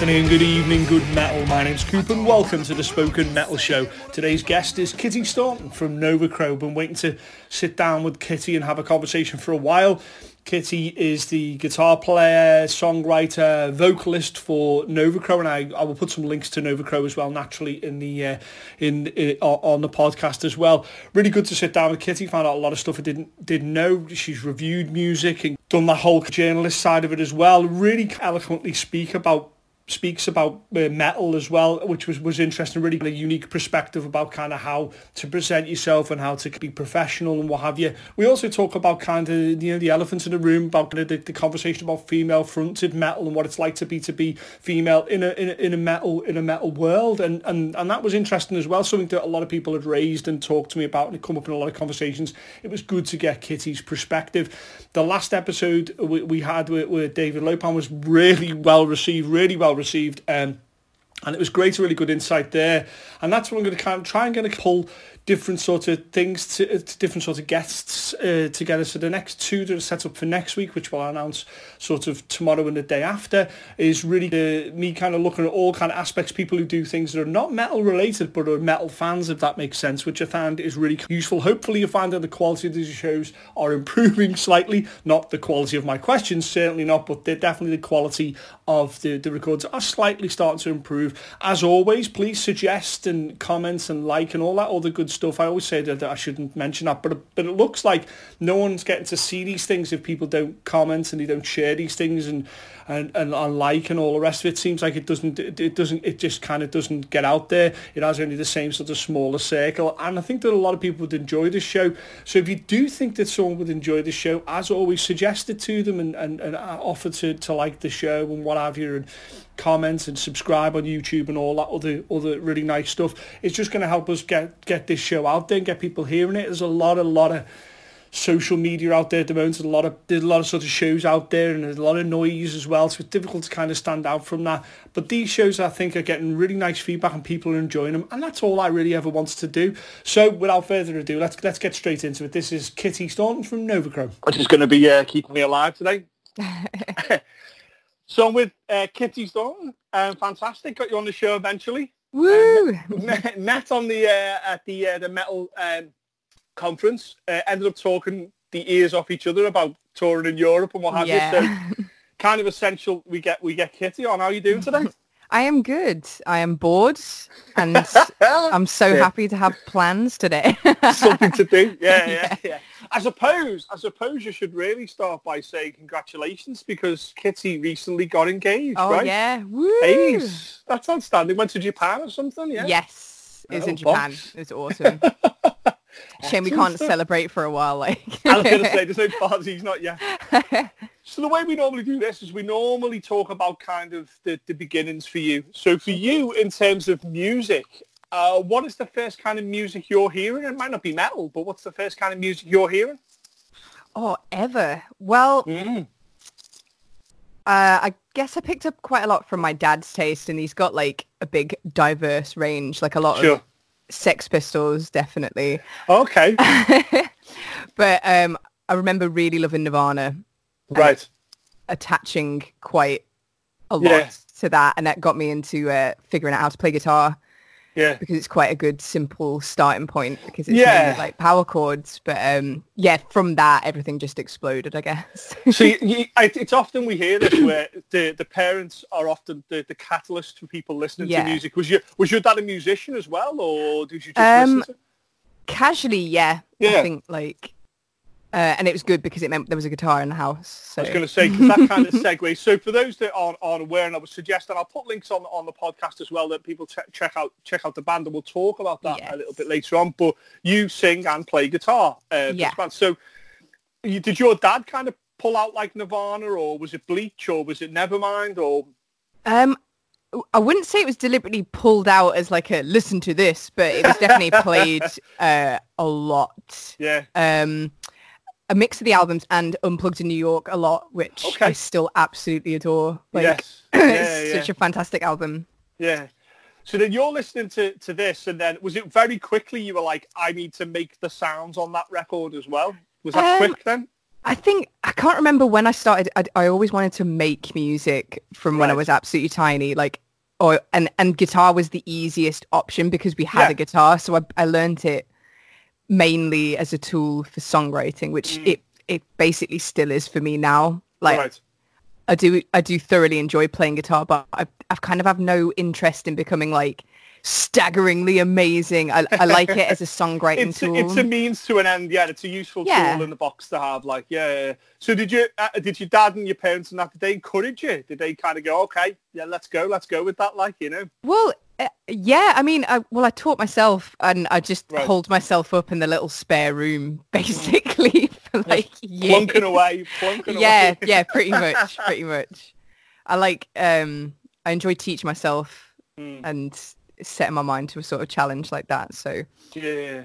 Afternoon, good evening, good metal. My name's Coop and welcome to the Spoken Metal Show. Today's guest is Kitty Staunton from Novacrow. Been waiting to sit down with Kitty and have a conversation for a while. Kitty is the guitar player, songwriter, vocalist for Novacrow, and I, I will put some links to Novacrow as well, naturally in the uh, in, in on the podcast as well. Really good to sit down with Kitty. Found out a lot of stuff I didn't didn't know. She's reviewed music and done the whole journalist side of it as well. Really eloquently speak about speaks about uh, metal as well, which was, was interesting, really a unique perspective about kind of how to present yourself and how to be professional and what have you. We also talk about kind of, you know, the elephants in the room, about kind of the, the conversation about female fronted metal and what it's like to be to be female in a, in a, in a metal in a metal world. And, and, and that was interesting as well, something that a lot of people had raised and talked to me about and it come up in a lot of conversations. It was good to get Kitty's perspective. The last episode we, we had with, with David Lopan was really well received, really well received. Um, and it was great, really good insight there. And that's what I'm going to kind of try and going to pull different sort of things to, to different sort of guests uh, together. So the next two that are set up for next week, which we'll announce sort of tomorrow and the day after, is really uh, me kind of looking at all kind of aspects, people who do things that are not metal related, but are metal fans, if that makes sense, which I found is really useful. Hopefully you find that the quality of these shows are improving slightly, not the quality of my questions, certainly not, but they're definitely the quality of the, the records are slightly starting to improve. As always, please suggest and comment and like and all that other good stuff. I always say that I shouldn't mention that, but but it looks like no one's getting to see these things if people don't comment and they don't share these things and and, and, and like and all the rest of it. seems like it doesn't it, doesn't it just kind of doesn't get out there. It has only the same sort of smaller circle, and I think that a lot of people would enjoy this show. So if you do think that someone would enjoy this show, as always, suggest it to them and, and, and uh, offer to, to like the show and what have you and comment and subscribe on YouTube and all that other other really nice stuff. It's just going to help us get get this show out there and get people hearing it. There's a lot, a lot of social media out there at the moment. There's a lot of there's a lot of sort of shows out there and there's a lot of noise as well. So it's difficult to kind of stand out from that. But these shows I think are getting really nice feedback and people are enjoying them. And that's all I really ever wanted to do. So without further ado, let's let's get straight into it. This is Kitty Staunton from Novacrow. Which is going to be uh, keeping me alive today. so I'm with uh, Kitty Staunton. Um, fantastic. Got you on the show eventually. Woo! Um, met, met on the uh, at the uh, the metal um, conference. Uh, ended up talking the ears off each other about touring in Europe and what have Yeah. you. So kind of essential. We get we get Kitty on. How are you doing today? I am good. I am bored and I'm so Yeah. happy to have plans today. Something to do. Yeah, yeah, yeah. I suppose I suppose you should really start by saying congratulations because Kitty recently got engaged, oh right? yeah. Woo! Ace. That's outstanding. Went to Japan or something, yeah? Yes. It was Oh, in Japan. boss. It was awesome. Shame we can't celebrate for a while like. I was going to say, there's no parties, not yet. So the way we normally do this is we normally talk about kind of the, the beginnings for you. So for you, in terms of music, uh, what is the first kind of music you're hearing? It might not be metal, but what's the first kind of music you're hearing? oh, ever. Well, Mm. Uh, I guess I picked up quite a lot from my dad's taste, and he's got like a big diverse range, like a lot Sure. of Sex Pistols, definitely. Okay. but um, I remember really loving Nirvana, right. attaching quite a lot Yeah. to that, and that got me into uh, figuring out how to play guitar Yeah. because it's quite a good simple starting point because it's Yeah. like power chords. But um, yeah, from that everything just exploded, I guess. So you, I, it's often we hear this where the, the parents are often the, the catalyst for people listening Yeah. to music. Was your was your dad a musician as well, or did you just Um, listen to? Casually, yeah. Yeah. I think like, uh, and it was good because it meant there was a guitar in the house. So I was going to say because that kind of segues. So for those that aren't, aren't aware, and I would suggest, and I'll put links on on the podcast as well that people ch- check out check out the band, and we'll talk about that Yes. a little bit later on. But you sing and play guitar. Uh, Yeah. So you, did your dad kind of pull out like Nirvana, or was it Bleach, or was it Nevermind, or um, I wouldn't say it was deliberately pulled out as like a listen to this, but it was definitely played uh, a lot. yeah? Um, a mix of the albums and Unplugged in New York a lot, which Okay. I still absolutely adore. Like, yes. it's Yeah, such a fantastic album. Yeah. So then you're listening to, to this, and then was it very quickly you were like, I need to make the sounds on that record as well? Was that Um, quick then? I think I can't remember when I started. I, I always wanted to make music from when I was absolutely tiny. Like, or and and guitar was the easiest option because we had Yeah. a guitar. So I I learned it mainly as a tool for songwriting, which Mm. it it basically still is for me now. Like right. I do I do thoroughly enjoy playing guitar, but I've I've kind of have no interest in becoming like staggeringly amazing. I I like it as a songwriting It's tool. it's a means to an end. Yeah, it's a useful Yeah. tool in the box to have. Like, yeah. yeah. So did you? Uh, did your dad and your parents and that? Did they encourage you? Did they kind of go, okay, yeah, let's go, let's go with that? Like, you know. Well, yeah. I mean, I, well, I taught myself, and I just Right. hold myself up in the little spare room, basically, for like years. plunking away, plunking yeah, away. yeah, pretty much, pretty much. I like, um, I enjoy teaching myself Mm. and setting my mind to a sort of challenge like that. So yeah.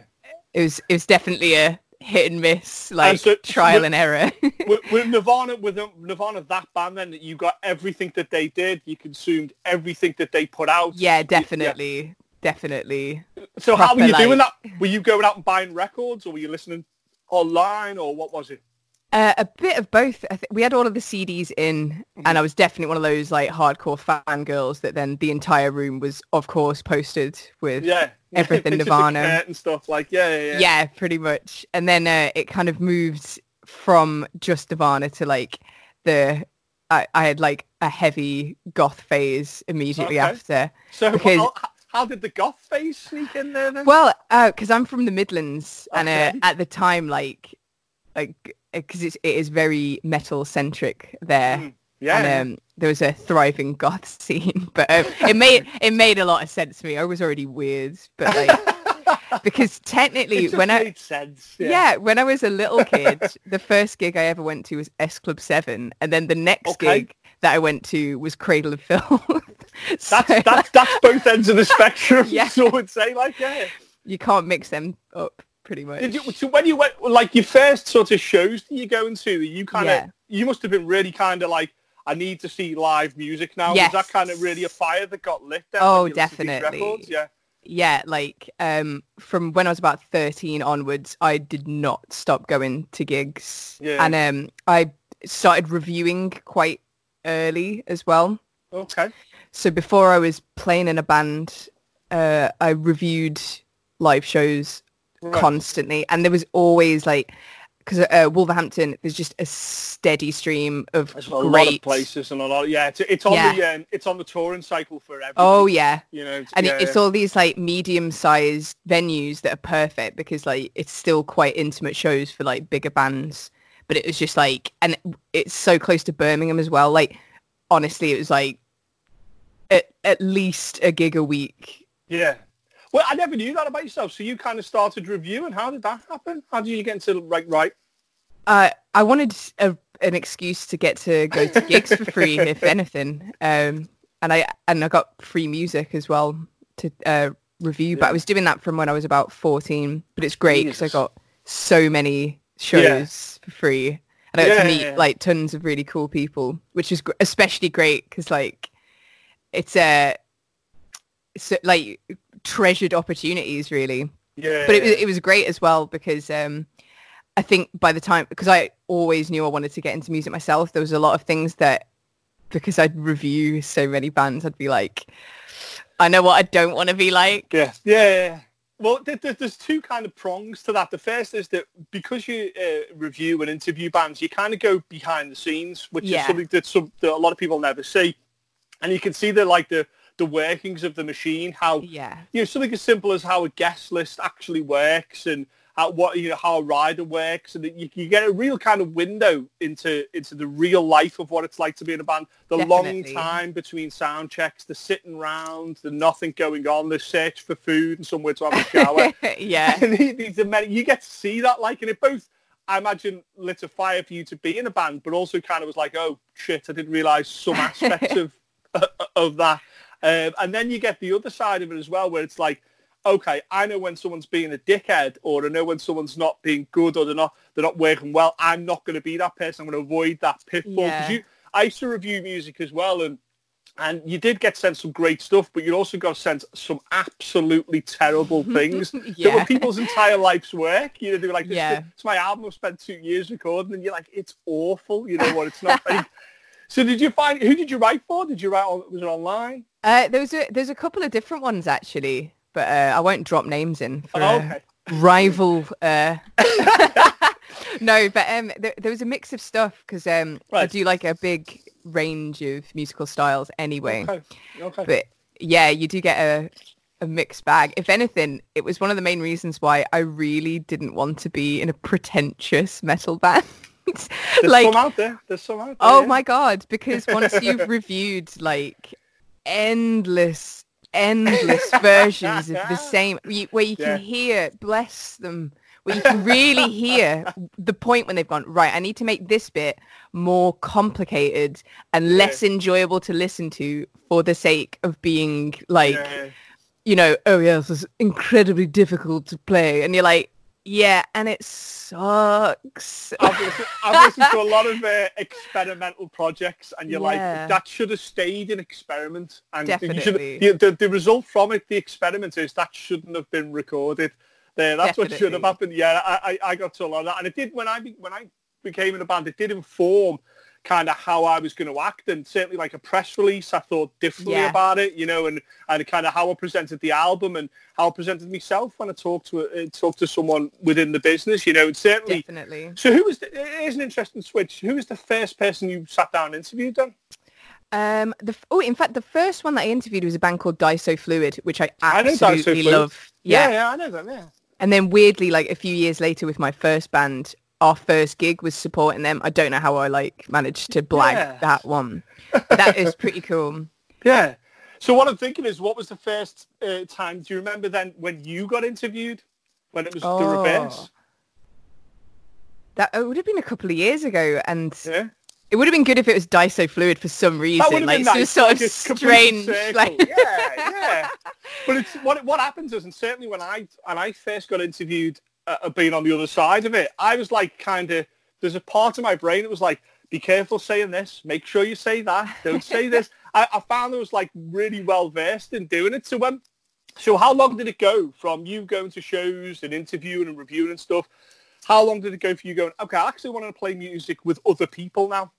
it was, it was definitely a hit and miss, like so- trial so- and error. with, with Nirvana, with um, Nirvana, that band, then you got everything that they did. You consumed everything that they put out. yeah, definitely, definitely. So how were proper, you doing that? Were you going out and buying records, or were you listening online, or what was it? Uh, a bit of both. I th- we had all of the CDs in, and I was definitely one of those like hardcore fangirls that then the entire room was, of course, posted with Yeah, Everything Nirvana. And stuff. Like, yeah, yeah, yeah. yeah, pretty much. And then uh, it kind of moved from just Nirvana to like the I, I had like a heavy goth phase immediately Okay. after. So Because- how, how did the goth phase sneak in there then? Well, because I'm from the Midlands, and uh, at the time, like, like because it's it is very metal centric there. Mm, yeah. and um, there was a thriving goth scene, but um, it made it made a lot of sense to me. I was already weird, but like because technically, when I made sense. yeah. when I was a little kid, the first gig I ever went to was S Club Seven, and then the next Okay. gig that I went to was Cradle of Filth. So, That's that's that's both ends of the spectrum. Yeah. So I would say like yeah. you can't mix them up, pretty much. Did you, so when you went like your first sort of shows that you go into, you kind of Yeah. you must have been really kind of like I need to see live music now. Yes. Was that kind of really a fire that got lit? Oh, when you listened to these definitely. records? Yeah. yeah, like um, from when I was about 13 onwards, I did not stop going to gigs. Yeah. And um, I started reviewing quite early as well. Okay. So before I was playing in a band, uh, I reviewed live shows Right. constantly. And there was always like, because uh, Wolverhampton, there's just a steady stream of There's a lot of great... places and a lot. yeah, it's, it's on Yeah. the um, it's on the touring cycle for everything. Oh, yeah. You know. it's- and yeah, it's yeah. all these like medium-sized venues that are perfect because like it's still quite intimate shows for like bigger bands but it was just like and it's so close to birmingham as well like honestly it was like at, at least a gig a week Yeah. Well, I never knew that about yourself. So you kind of started reviewing. How did that happen? How did you get into right? Right. uh, i wanted a, an excuse to get to go to gigs for free if anything um, and i and i got free music as well to uh, review but i was doing that from when i was about 14 but it's great because i got so many shows for free and i got Yeah, to meet yeah. like tons of really cool people which is gr- especially great because like it's a it's a, like treasured opportunities really Yeah. but it was, it was great as well because um, I think by the time because I always knew I wanted to get into music myself, there was a lot of things that because I'd review so many bands, I'd be like, I know what I don't want to be like. Yeah, yeah. yeah. Well, there, there- there's two kind of prongs to that. The first is that because you uh, review and interview bands, you kind of go behind the scenes, which is something that, some, that a lot of people never see, and you can see the like the the workings of the machine, how Yeah, you know something as simple as how a guest list actually works and how what you know how a rider works, and you, you get a real kind of window into into the real life of what it's like to be in a band. The long time between sound checks, the sitting round, the nothing going on, the search for food and somewhere to have a shower. yeah, and these, are many, you get to see that, like, and it both. I imagine lit a fire for you to be in a band, but also kind of was like, oh shit, I didn't realize some aspects of uh, of that. Um, and then you get the other side of it as well, where it's like, okay, I know when someone's being a dickhead, or I know when someone's not being good, or they're not they're not working well. I'm not going to be that person. I'm going to avoid that pitfall. Yeah. you, I used to review music as well, and and you did get sent some great stuff, but you also got sent some absolutely terrible things Yeah. that were people's entire life's work. You know, they were like, this, Yeah. it's my album I've spent two years recording, and you're like, it's awful. You know what? It's not. So did you find who did you write for? Did you write on? Was it online? Uh, there was a, there's a couple of different ones actually, but uh, I won't drop names in for Oh, okay. rival. Uh... no, but um, there, there was a mix of stuff because um, I do like a big range of musical styles anyway. Okay. Okay. But yeah, you do get a a mixed bag. If anything, it was one of the main reasons why I really didn't want to be in a pretentious metal band. There's like some out there. There's some out there. Oh yeah. my god! Because once you've reviewed like endless, endless versions of the same, where you, you Yeah. can hear, bless them, where you can really hear the point when they've gone right. I need to make this bit more complicated and less enjoyable to listen to for the sake of being like, Yeah. you know, oh yeah, this is incredibly difficult to play, and you're like, yeah, and it sucks. I've listened, I've listened to a lot of uh, experimental projects, and you're Yeah. like, that should have stayed an experiment. And should, Definitely. the, the, result from it, the experiment is that shouldn't have been recorded. There, that's what should have happened. Yeah, I, I, I got to a lot of that, and it did when I when I became in a band. It did inform kind of how I was going to act, and certainly like a press release, I thought differently Yeah. about it, you know, and and kind of how I presented the album and how I presented myself when I talked to uh, talked to someone within the business, you know, and certainly. Definitely. So who was the, here's an interesting switch. Who was the first person you sat down and interviewed then? Um, the oh, in fact, the first one that I interviewed was a band called Diso Fluid, which I I absolutely Fluid. love. Yeah. yeah, I know them. Yeah. and then weirdly, like a few years later, with my first band, our first gig was supporting them. I don't know how I like managed to blag that one. That is pretty cool. Yeah. So what I'm thinking is, what was the first uh, time? Do you remember then when you got interviewed? When it was the Oh. reverse? That it would have been a couple of years ago, and Yeah. it would have been good if it was Diso Fluid for some reason. That would have like nice. sort like of strange. Like, yeah, yeah. But it's what what happens is, and certainly when I and I first got interviewed, uh, being on the other side of it, I was like, kind of. There's a part of my brain that was like, be careful saying this. Make sure you say that. Don't say this. I, I found I was like really well versed in doing it. So when, so how long did it go from you going to shows and interviewing and reviewing and stuff? How long did it go for you going? Okay, I actually want to play music with other people now.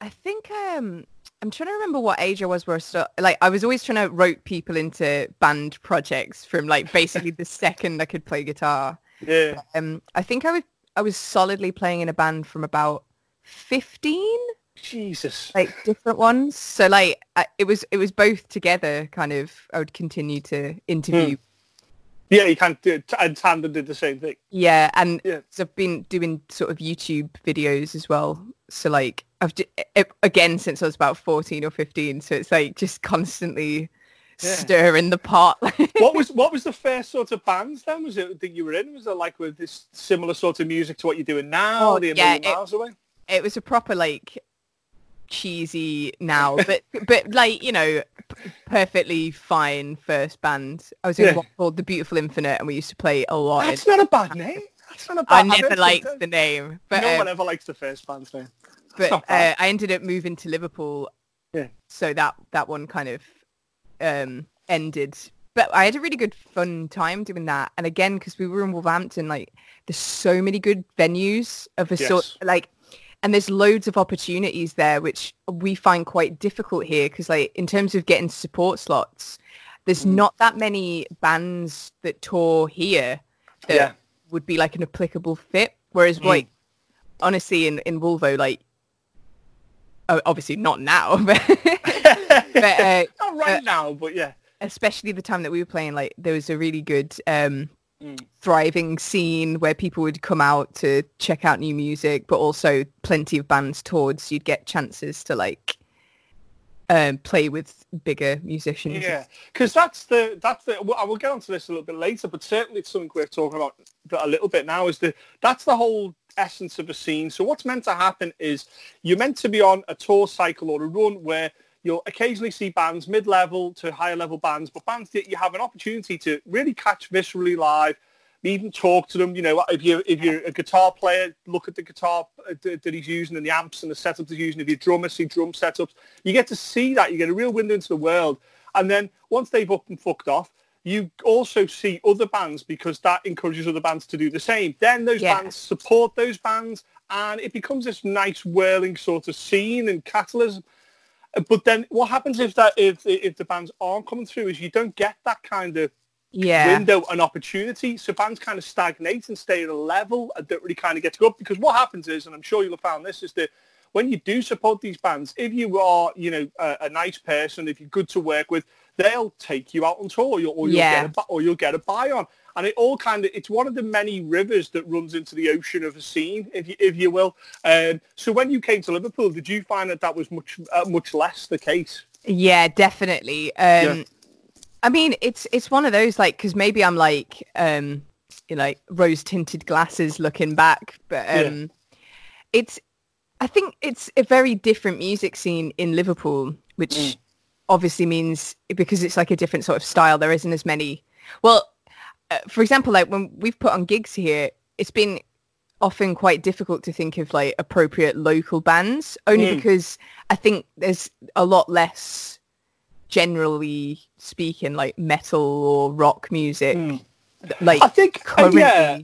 I think um I'm trying to remember what age I was where I start, like I was always trying to rope people into band projects from like basically the second I could play guitar. Yeah. Um I think I was I was solidly playing in a band from about 15 Jesus. like different ones. So like I, it was it was both together kind of I would continue to interview Yeah, you can't do it. And Tandem did the same thing. Yeah, and Yeah. so I've been doing sort of YouTube videos as well. So like I've j- again since I was about 14 or 15. So it's like just constantly Yeah. stirring the pot. what was what was the first sort of bands then? Was it that you were in? Was it like with this similar sort of music to what you're doing now? Oh, the yeah, Million it- miles away. it was a proper like cheesy now, but but like you know p- perfectly fine first band. I was in Yeah. one called The Beautiful Infinite, and we used to play a lot. That's in- not a bad name. That's not a bad. I I've never liked the name, but no um, one ever likes the first band's name. but uh. I ended up moving to Liverpool. Yeah. So that that one kind of um, ended. But I had a really good fun time doing that. And again, because we were in Wolverhampton, like there's so many good venues of a sort like, and there's loads of opportunities there, which we find quite difficult here. Because like in terms of getting support slots, there's Mm. not that many bands that tour here that Yeah. would be like an applicable fit. Whereas Mm. like honestly in in Volvo like obviously not now but but uh, Not right uh, now, but yeah. especially the time that we were playing like there was a really good um Mm. thriving scene where people would come out to check out new music but also plenty of bands toured so you'd get chances to like um play with bigger musicians Yeah, because that's the that's the. Well, I will get onto this a little bit later, but certainly it's something we're talking about a little bit now. Is the that's the whole essence of a scene. So what's meant to happen is you're meant to be on a tour cycle or a run where you'll occasionally see bands mid-level to higher level bands, but bands that you have an opportunity to really catch viscerally live, even talk to them. You know, if you if you're a guitar player, look at the guitar uh, that he's using and the amps and the setups he's using. If you're a drummer, see drum setups. You get to see that. You get a real window into the world. And then once they've up and fucked off, you also see other bands because that encourages other bands to do the same. Then those Yeah. bands support those bands, and it becomes this nice whirling sort of scene and catalysm. Uh, But then what happens if that if if the bands aren't coming through is you don't get that kind of Yeah. window and opportunity. So bands kind of stagnate and stay at a level and don't really kind of get to go up because what happens is, and I'm sure you'll have found this, is that when you do support these bands, if you are, you know, a, a nice person, if you're good to work with, they'll take you out on tour or you'll, or you'll, Yeah. get, a, or you'll get a buy on. And it all kind of, it's one of the many rivers that runs into the ocean of a scene, if you, if you will. Um, so when you came to Liverpool, did you find that that was much, uh, much less the case? Yeah, definitely. Um, I mean, it's it's one of those like because maybe I'm like um, you know, like rose tinted glasses looking back, but Yeah. um, it's I think it's a very different music scene in Liverpool, which Mm. obviously means because it's like a different sort of style. There isn't as many. Well, for example, like when we've put on gigs here, it's been often quite difficult to think of like appropriate local bands only Mm. because I think there's a lot less generally speaking like metal or rock music Mm. like I think, uh, currently yeah,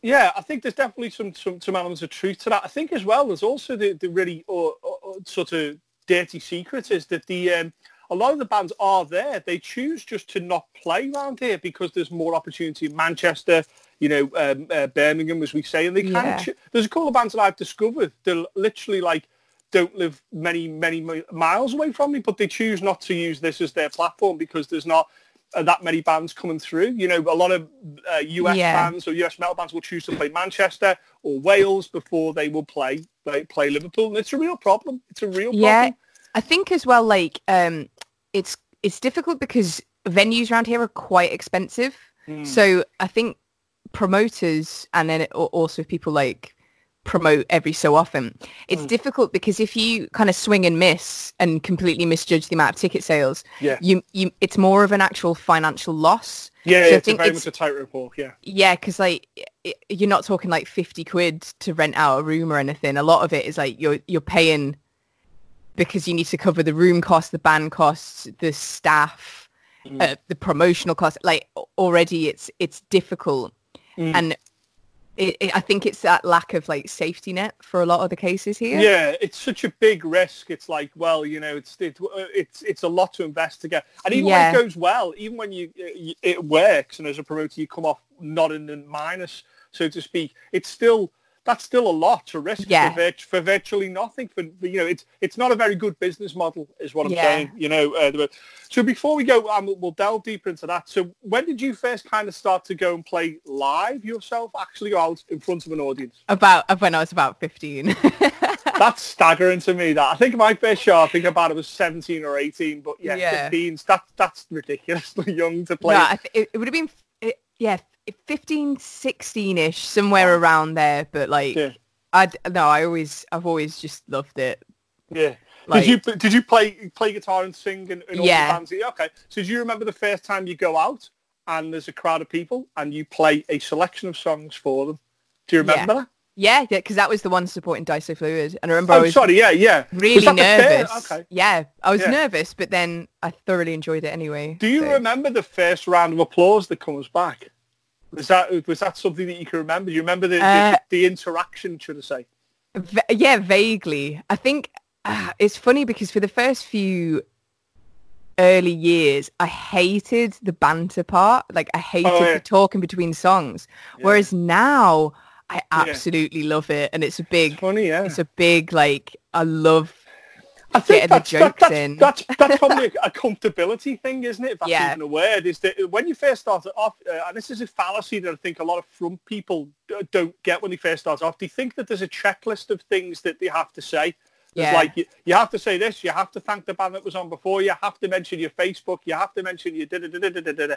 Yeah, I think there's definitely some, some, some elements of truth to that. I think as well, there's also the, the really or, or, or sort of dirty secret is that the um, a lot of the bands are there. They choose just to not play around here because there's more opportunity in Manchester, you know, um, uh, Birmingham, as we say. And they Yeah. of, ch- there's a couple of bands that I've discovered that literally like don't live many, many miles away from me, but they choose not to use this as their platform because there's not uh, that many bands coming through. You know, a lot of uh, US Yeah. bands or US metal bands will choose to play Manchester or Wales before they will play they play Liverpool, and it's a real problem. It's a real problem. Yeah. I think as well, like um, it's it's difficult because venues around here are quite expensive. Mm. So I think promoters and then also people like promote every so often. It's Mm. difficult because if you kind of swing and miss and completely misjudge the amount of ticket sales, Yeah. you you it's more of an actual financial loss. Yeah, So I it's very it's- much a tightrope walk. Yeah, Yeah, because like i- you're not talking like fifty quid to rent out a room or anything. A lot of it is like you're you're paying because you need to cover the room costs, the band costs, the staff, Mm. uh, the promotional costs. Like already, it's it's difficult, Mm. and it, it, I think it's that lack of like safety net for a lot of the cases here. yeah, it's such a big risk. It's like, well, you know, it's it, it's it's a lot to invest to get, and even Yeah. when it goes well, even when you it, it works, and as a promoter you come off not in the minus, so to speak, it's still that's still a lot to risk Yeah. for, virt- for virtually nothing. For you know, it's it's not a very good business model, is what I'm Yeah. saying. You know, uh, so before we go, um, we'll delve deeper into that. So when did you first kind of start to go and play live yourself, actually out in front of an audience? About when I was about fifteen. That's staggering to me. That I think my first show, I think about it was 17 or 18, but yeah, Yeah. 15. That that's ridiculously young to play. No, I th- it, it would have been it, yeah, 15, 16-ish, somewhere around there. But like, Yeah. I no, I always I've always just loved it. yeah. Like- did you did you play play guitar and sing in, in all Yeah. the bands? Yeah, Okay. So do you remember the first time you go out and there's a crowd of people and you play a selection of songs for them? Do you Yeah. remember that? Yeah, yeah, because that was the one supporting Dice Fluid, and I remember oh, I Oh, was sorry. Yeah, yeah. Really nervous. Okay. Yeah, I was Yeah. nervous, but then I thoroughly enjoyed it anyway. Do you so- remember the first round of applause that comes back? Was that was that something that you can remember? Do you remember the, Uh, the, the interaction, should I say? V- yeah, vaguely. I think uh, it's funny because for the first few early years, I hated the banter part. Like I hated Oh, yeah. the talking between songs. Yeah. Whereas now, I absolutely love it, and it's a big, Funny, yeah. it's a big like I love I think that's, that- that's. That's, that's probably a, a comfortability thing, isn't it? If that's Yeah. even a word. Is that when you first start off, uh, and this is a fallacy that I think a lot of front people don't get when they first start off. They think that there's a checklist of things that they have to say. There's Yeah. like you, you have to say this, you have to thank the band that was on before, you have to mention your Facebook, you have to mention your da da da da da da.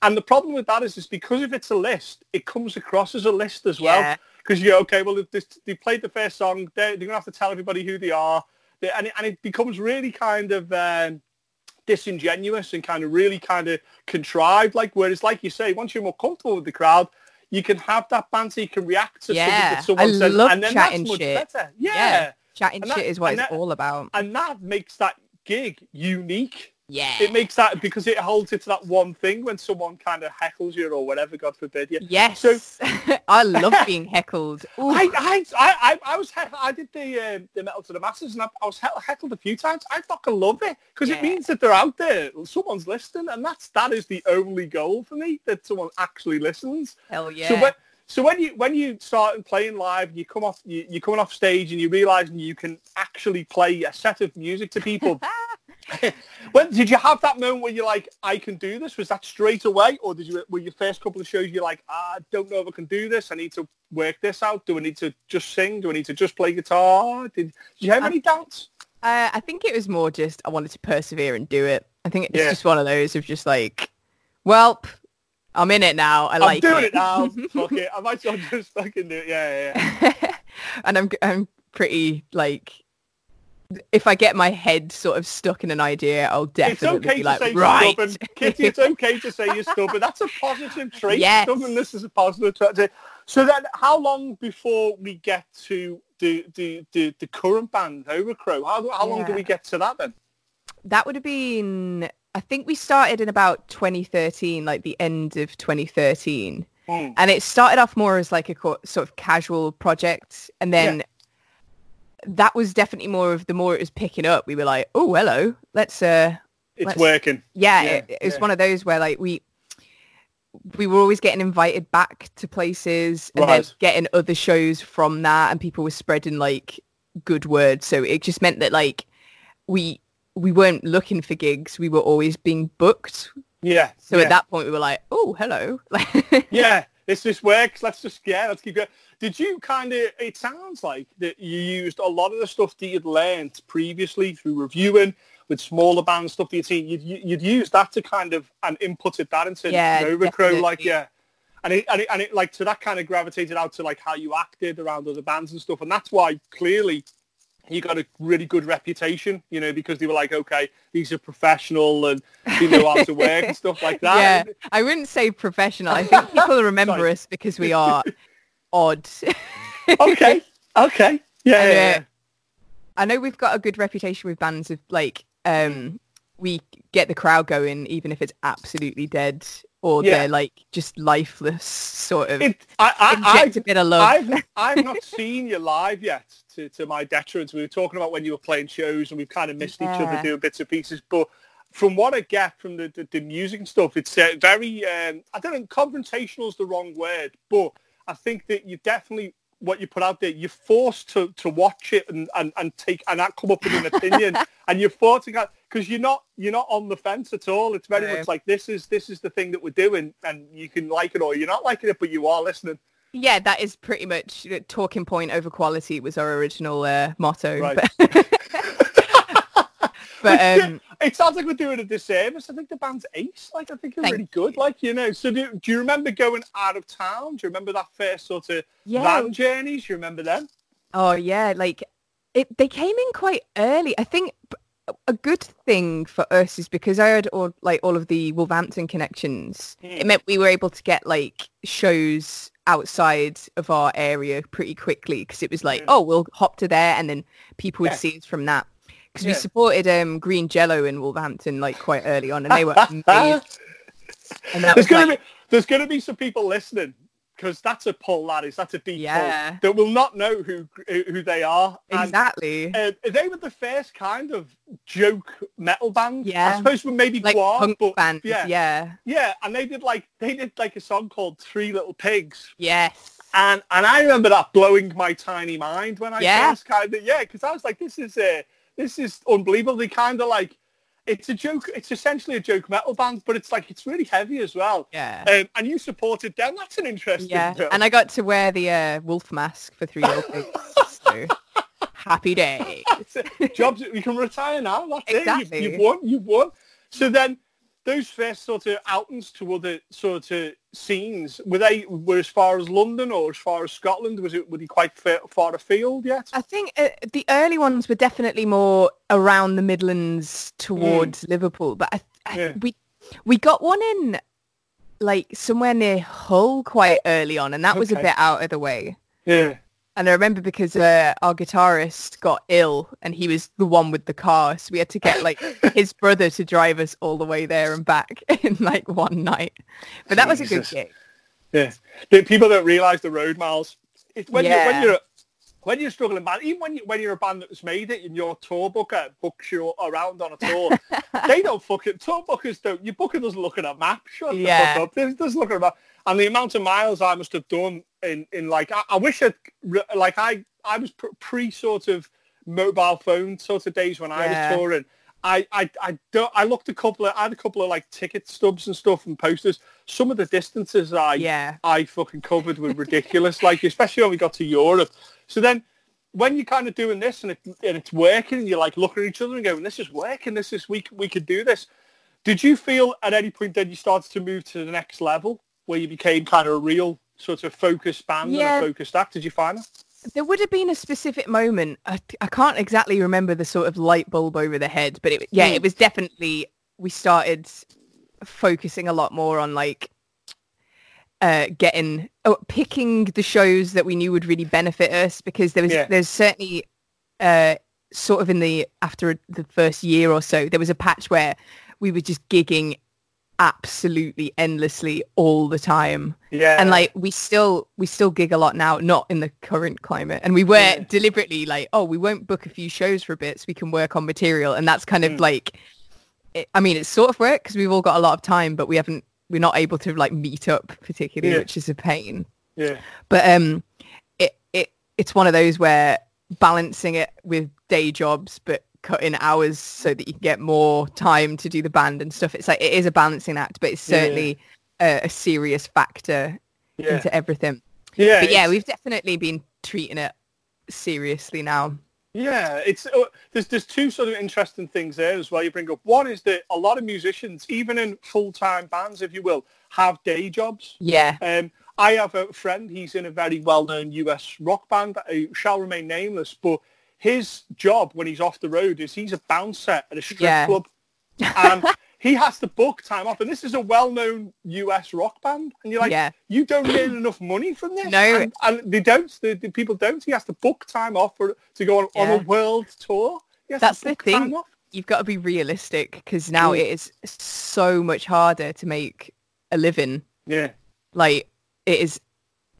And the problem with that is, is because if it's a list, it comes across as a list as well. Yeah. Because you go, okay, well, if this, they played the first song, they're, they're going to have to tell everybody who they are. And it, and it becomes really kind of um, disingenuous and kind of really kind of contrived. Like, whereas, like you say, once you're more comfortable with the crowd, you can have that banter, you can react to something that someone I says, love and then chatting that's much shit. better. Yeah. Yeah. Chatting that- shit is what it's that- all about. and that makes that gig unique. Yeah. It makes that because it holds it to that one thing when someone kind of heckles you or whatever, God forbid you. Yes. So- I love being heckled. Ooh. I, I, I, I, was heck- I did the uh, the metal to the masses and I, I was heck- heckled a few times. I fucking love it because it means that they're out there. Someone's listening, and that's that is the only goal for me that someone actually listens. Hell yeah. So when so when you when you start playing live, you come off you, you're coming off stage and you realise you can actually play a set of music to people. when did you have that moment where you're like, I can do this? Was that straight away, or did you were your first couple of shows you're like, "Ah, I don't know if I can do this. I need to work this out. Do I need to just sing? Do I need to just play guitar? Did, did you have Um, any doubts? Uh, I think it was more just I wanted to persevere and do it. I think it's Yeah. just one of those of just like, well, I'm in it now. I I'm like doing it, it now. Fuck it. I might as well just fucking do it. Yeah, yeah, yeah. and I'm I'm pretty like, if I get my head sort of stuck in an idea, I'll It's definitely okay be to like, say right. stubborn. Kitty, it's okay to say you're stubborn. That's a positive trait. Yes. Stubbornness is a positive trait. So then how long before we get to the the, the, the current band, Novacrow? How, how long do we get to that then? That would have been. I think we started in about 2013, like the end of 2013. Hmm. and it started off more as like a sort of casual project and then that was definitely more of the more it was picking up we were like oh hello let's uh It's Let's- working. yeah, Yeah, it, it was yeah. one of those where like we we were always getting invited back to places and Right. then getting other shows from that and people were spreading like good word so it just meant that like we we weren't looking for gigs we were always being booked Yeah. so yeah. at that point we were like oh hello yeah, this just works. Let's just yeah, let's keep going. Did you kind of? It sounds like that you used a lot of the stuff that you'd learned previously through reviewing with smaller bands stuff that you'd seen. You'd you'd used that to kind of and inputted that into Yeah, Novacrow, like yeah. And it, and it and it like so that kind of gravitated out to like how you acted around other bands and stuff, and that's why clearly you got a really good reputation, you know, because they were like, okay, he's a professional and he know how to work and stuff like that. Yeah, I wouldn't say professional. I think people remember Sorry. us because we are odd. okay, okay, yeah, And, yeah, uh, I know we've got a good reputation with bands of like um we get the crowd going even if it's absolutely dead or Yeah. they're like just lifeless sort of It, I, I, inject a bit of love. I've, I've not seen you live yet, to, to my detriment. We were talking about when you were playing shows, and we've kind of missed each other doing bits and pieces. But from what I get from the, the, the music and stuff, it's uh, very, um, I don't know, confrontational is the wrong word, but I think that you definitely, what you put out there, you're forced to, to watch it and, and, and take, and that come up with an opinion, and you're forced to, because you're not, you're not on the fence at all. It's very No. much like, this is, this is the thing that we're doing, and you can like it or you're not liking it, but you are listening. yeah, that is pretty much the talking point over quality was our original uh, motto. Right. But, but um, it sounds like we're doing a disservice. I think the band's ace. Like, I think you're really good. Like, you know, so do, do you remember going out of town? Do you remember that first sort of Yeah. van journeys? Do you remember them? Oh yeah, like it. They came in quite early. I think a good thing for us is because I had all like all of the Wolverhampton connections. It Hmm. meant we were able to get like shows outside of our area pretty quickly because it was like, Yeah. oh, we'll hop to there, and then people would Yeah. see us from that. Because we supported um, Green Jello in Wolverhampton like quite early on, and they were amazing. There's gonna like, be there's gonna be some people listening because that's a pull, that is. That's a deep Yeah. pull that will not know who who they are. And, exactly uh, they were the first kind of joke metal band. Yeah. I suppose with maybe like Gwar, punk but bands. yeah, yeah, yeah, and they did like they did like a song called Three Little Pigs. yes. And and I remember that blowing my tiny mind when I Yeah. first kind of yeah, because I was like, this is uh, this is unbelievably kind of like it's a joke. It's essentially a joke metal band, but it's like it's really heavy as well. Yeah. Um, and you supported them. That's an interesting. Yeah, bit. and I got to wear the uh, wolf mask for three pigs. so happy day. jobs you can retire now. That's it. Exactly. You've, you've won. You've won. So then those first sort of outings to other sort of scenes were they were as far as London or as far as Scotland? Was it were they quite far, far afield yet? I think uh, the early ones were definitely more around the Midlands towards Liverpool, but I, I, Yeah. we we got one in like somewhere near Hull quite early on, and that was a bit out of the way. Yeah. And I remember because uh, our guitarist got ill and he was the one with the car. So we had to get like his brother to drive us all the way there and back in like one night. But that was a good Jesus. gig. Yeah. The people don't realise the road miles. It's when you Yeah. when you're when you're struggling band, even when you when you're a band that's made it and your tour booker books you around on a tour, they don't fucking tour bookers don't. Your booker doesn't look at a map. Shut Yeah. the fuck up. They doesn't look at a map. And the amount of miles I must have done in in like I, I wish I like I I was pre sort of mobile phone sort of days when I Yeah. was touring. I, I, I don't I looked a couple of I had a couple of like ticket stubs and stuff and posters. Some of the distances I Yeah. I fucking covered were ridiculous. like especially when we got to Europe. So then when you're kind of doing this and, it, and it's working and you're like looking at each other and going, this is working, this is, we, we could do this. Did you feel at any point then you started to move to the next level where you became kind of a real sort of focused band Yeah. and a focused act? Did you find that? There would have been a specific moment. I, I can't exactly remember the sort of light bulb over the head, but it, yeah, Mm. it was definitely, we started focusing a lot more on like uh, getting, oh, picking the shows that we knew would really benefit us because there was, Yeah. there's certainly uh, sort of in the, after the first year or so, there was a patch where we were just gigging absolutely endlessly all the time Yeah. and like we still we still gig a lot now not in the current climate and we were Yeah. deliberately like oh we won't book a few shows for a bit so we can work on material and that's kind of Mm. like it, i mean it's sort of work because we've all got a lot of time but we haven't we're not able to like meet up particularly Yeah. which is a pain yeah. but um it, it it's one of those where balancing it with day jobs but cutting hours so that you can get more time to do the band and stuff it's like it is a balancing act but it's Yeah. certainly a, a serious factor Yeah. into everything Yeah. but yeah we've definitely been treating it seriously now Yeah, it's uh, there's there's two sort of interesting things there as well. You bring up one is that a lot of musicians, even in full time bands, if you will, have day jobs. yeah Um, I have a friend. He's in a very well known US rock band. Who shall remain nameless, but his job when he's off the road is he's a bouncer at a strip Yeah. club, and he has to book time off. And this is a well known US rock band, and you're like, Yeah. you don't get enough money from this. No. and, and they don't. The, the people don't. He has to book time off for to go on, on a world tour. That's to the thing. you've got to be realistic because now Mm. it is so much harder to make a living Yeah, like it is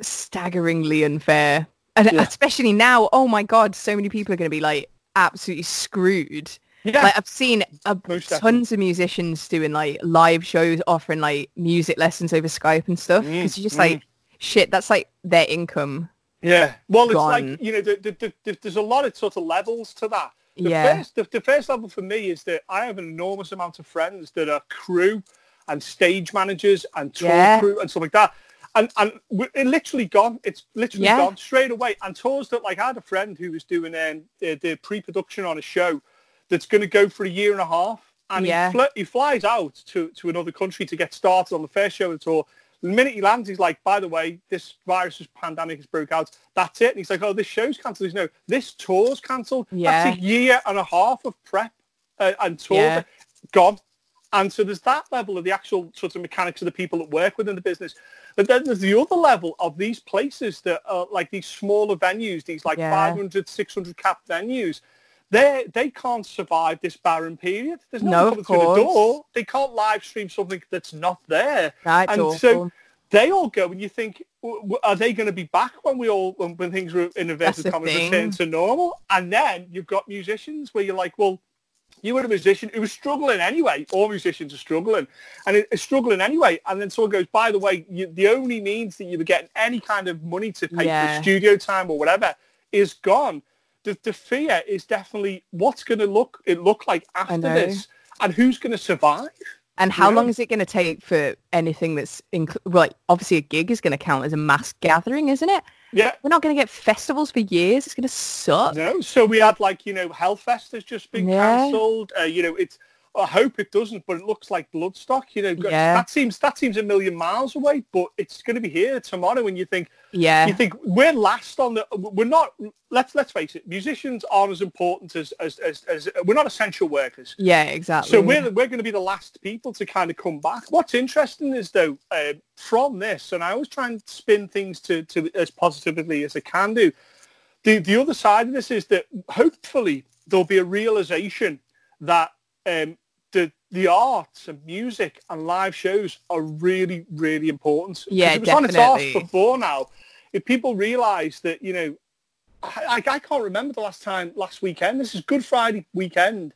staggeringly unfair and Yeah. especially now oh my god so many people are going to be like absolutely screwed yeah, like i've seen uh, tons of musicians doing like live shows offering like music lessons over skype and stuff Mm, because you're just mm. like shit that's like their income Yeah. Well, it's gone. like, you know, the, the, the, the- there's a lot of sort of levels to that. The Yeah. First, the, the first level for me is that I have an enormous amount of friends that are crew and stage managers and tour Yeah. crew and stuff like that. And, and it literally gone. It's literally Yeah. gone straight away. And tours that, like, I had a friend who was doing um, the, the pre-production on a show that's going to go for a year and a half. And Yeah. he, fl- he flies out to, to another country to get started on the first show of the tour. The minute he lands, he's like, by the way, this virus, pandemic has broke out. That's it. And he's like, oh, this show's cancelled. He's no, this tour's cancelled. Yeah. That's a year and a half of prep uh, and tour Yeah. gone. And so there's that level of the actual sort of mechanics of the people that work within the business. But then there's the other level of these places that are like these smaller venues, these like Yeah. 500, 600 cap venues. They they can't survive this barren period. There's no, coming through the door. They can't live stream something that's not there. That's and awful. so they all go, and you think, w- w- are they going to be back when we all when, when things were in inverted commas return to normal? And then you've got musicians where you're like, well, you were a musician who was struggling anyway. All musicians are struggling, and it- it's struggling anyway. And then someone goes, by the way, you, the only means that you were getting any kind of money to pay Yeah. for studio time or whatever is gone. The, the fear is definitely what's going to look it look like after this, and who's going to survive. And how Yeah. long is it going to take for anything that's inc- like obviously a gig is going to count as a mass gathering, isn't it? Yeah, We're not going to get festivals for years. It's going to suck. No, so we had like you know Hellfest has just been Yeah. cancelled. Uh, you know, it's I hope it doesn't, but it looks like Bloodstock. You know, Yeah. that seems that seems a million miles away, but it's going to be here tomorrow. And you think, Yeah. You think we're last on the? We're not. Let's let's face it. Musicians aren't as important as as as, as we're not essential workers. Yeah, exactly. So we're we're going to be the last people to kind of come back. What's interesting is though uh, from this, and I always try and spin things to to as positively as I can do. The the other side of this is that hopefully there'll be a realization that um, the the arts and music and live shows are really really important. Yeah, it was on its arse before now. If people realise that you know, I, I can't remember the last time last weekend. This is Good Friday weekend,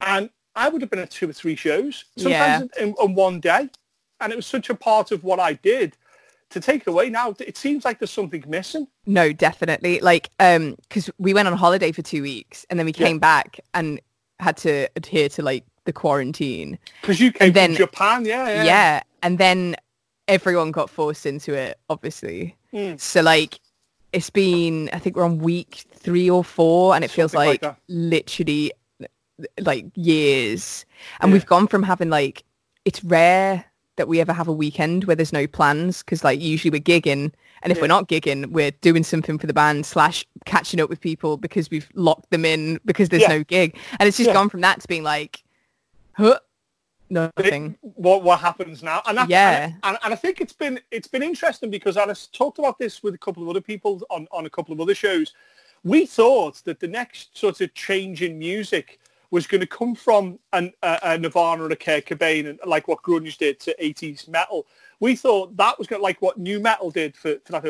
and I would have been at two or three shows sometimes in, in one day, and it was such a part of what I did. To take it away now, it seems like there's something missing. No, definitely. Like, um, because we went on holiday for two weeks and then we Yeah. came back and had to adhere to like the quarantine. Because you came then- from Japan, yeah, Yeah. yeah. And then everyone got forced into it, obviously. Mm. So like, it's been, I think we're on week three or four and it feels like like, literally like years. And Yeah. we've gone from having like, it's rare that we ever have a weekend where there's no plans because like usually we're gigging and if Yeah. we're not gigging we're doing something for the band slash catching up with people because we've locked them in because there's Yeah. no gig and it's just gone from that to being like huh? Nothing. what what happens now? And that, Yeah. and, and, and I think it's been it's been interesting because I talked about this with a couple of other people on, on a couple of other shows. We thought that the next sort of change in music was going to come from an, a, a Nirvana and a Kurt Cobain and like what grunge did to 80s metal. We thought that was going to like what new metal did for, for that.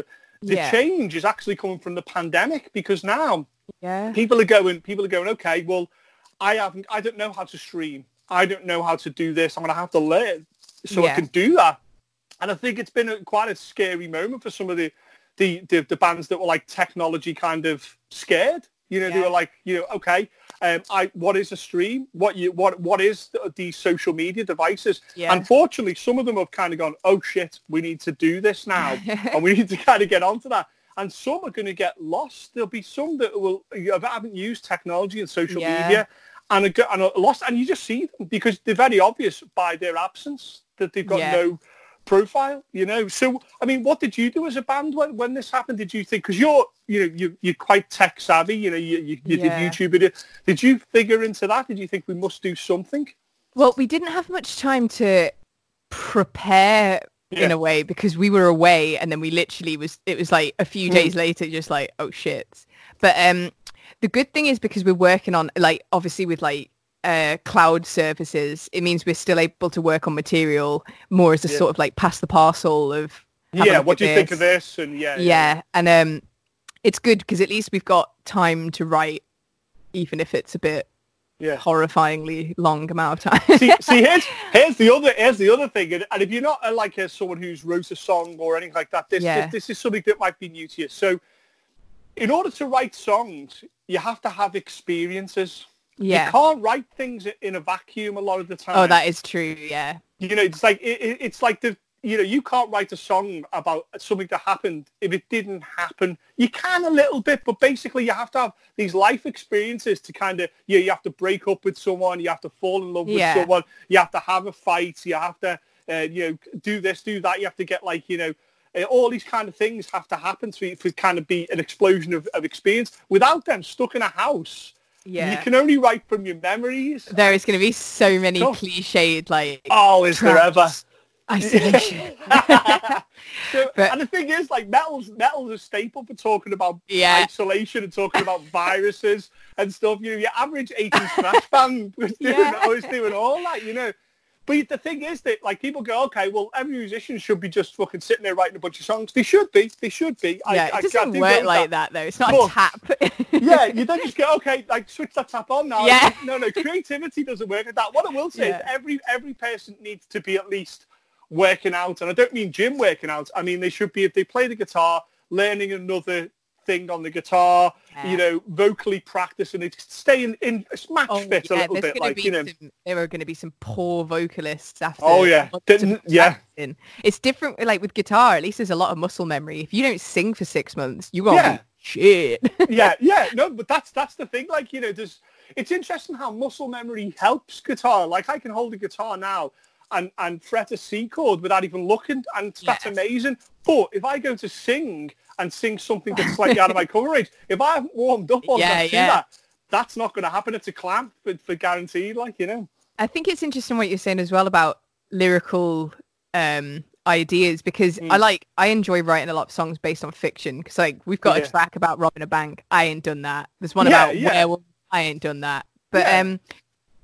The Yeah. change is actually coming from the pandemic because now yeah. people are going people are going okay well i haven't i don't know how to stream i don't know how to do this i'm going to have to learn so i can do that and i think it's been a, quite a scary moment for some of the, the the the bands that were like technology kind of scared you know they were like you know okay um i what is a stream what you what what is the, these social media devices Yeah. unfortunately some of them have kind of gone oh shit we need to do this now and we need to kind of get onto that. And some are going to get lost. There'll be some that will haven't used technology and social Yeah. media and a, and are lost. And you just see them because they're very obvious by their absence that they've got Yeah. no profile. You know. So I mean, what did you do as a band when, when this happened? Did you think because you're you know you you're quite tech savvy. You know you you, you Yeah. did YouTube video. Did you figure into that? Did you think we must do something? well we didn't have much time to prepare in a way because we were away and then we literally was it was like a few Mm. days later just like oh shit but um the good thing is because we're working on like obviously with like uh cloud services it means we're still able to work on material more as a Yeah. sort of like pass the parcel of Yeah. What do you think of this. this? And yeah, yeah and um it's good because at least we've got time to write even if it's a bit yeah. horrifyingly long amount of time see, see, here's here's the other here's the other thing, and, and if you're not uh, like uh, someone who's wrote a song or anything like that, this, Yeah. this this is something that might be new to you. So, in order to write songs, you have to have experiences. yeah You can't write things in a vacuum a lot of the time. oh that is true yeah you know, it's like it, it- it's like the you know you can't write a song about something that happened if it didn't happen. You can a little bit, but basically you have to have these life experiences to kind of you you have to break up with someone, you have to fall in love with Yeah. someone, you have to have a fight, you have to uh, you know do this, do that. You have to get like you know. Uh, all these kind of things have to happen to, to kind of be an explosion of, of experience. Without them stuck in a house, yeah you can only write from your memories. there is going to be so many Tough. cliched like Oh, is there ever? isolation. So, But- and the thing is, like metal's metal's a staple for talking about Yeah. isolation and talking about viruses and stuff. You know, your average 80s thrash band was doing, Yeah. was doing all that. You know, but the thing is that like people go, okay, well, every musician should be just fucking sitting there writing a bunch of songs. They should be. They should be. yeah, I, it doesn't do work like that. though. It's not But- a tap. yeah, you don't just go, okay, like switch that tap on now. Yeah. No, no, creativity doesn't work like that. What I will say Yeah. is every every person needs to be at least working out, and I don't mean gym working out. I mean they should be if they play the guitar, learning another thing on the guitar, Yeah. you know, vocally practicing it, staying in match Oh, fit a little bit, like you know. some, there are going to be some poor vocalists after. Oh, yeah. Yeah. It's different. Like with guitar, at least there's a lot of muscle memory. If you don't sing for six months, you won't Yeah. be shit. yeah, yeah, no, but that's that's the thing. Like you know, there's it's interesting how muscle memory helps guitar. Like I can hold a guitar now, and, and fret a C chord without even looking, and that's Yes. amazing. But if I go to sing and sing something that's slightly out of my coverage, if I haven't warmed up on Yeah, yeah. that, that's not going to happen. It's a clamp for, for guaranteed, like, you know. I think it's interesting what you're saying as well about lyrical um, ideas because Mm. I like I enjoy writing a lot of songs based on fiction because like we've got Yeah. a track about robbing a bank. I ain't done that. There's one Yeah, about yeah. werewolves. I ain't done that. But um,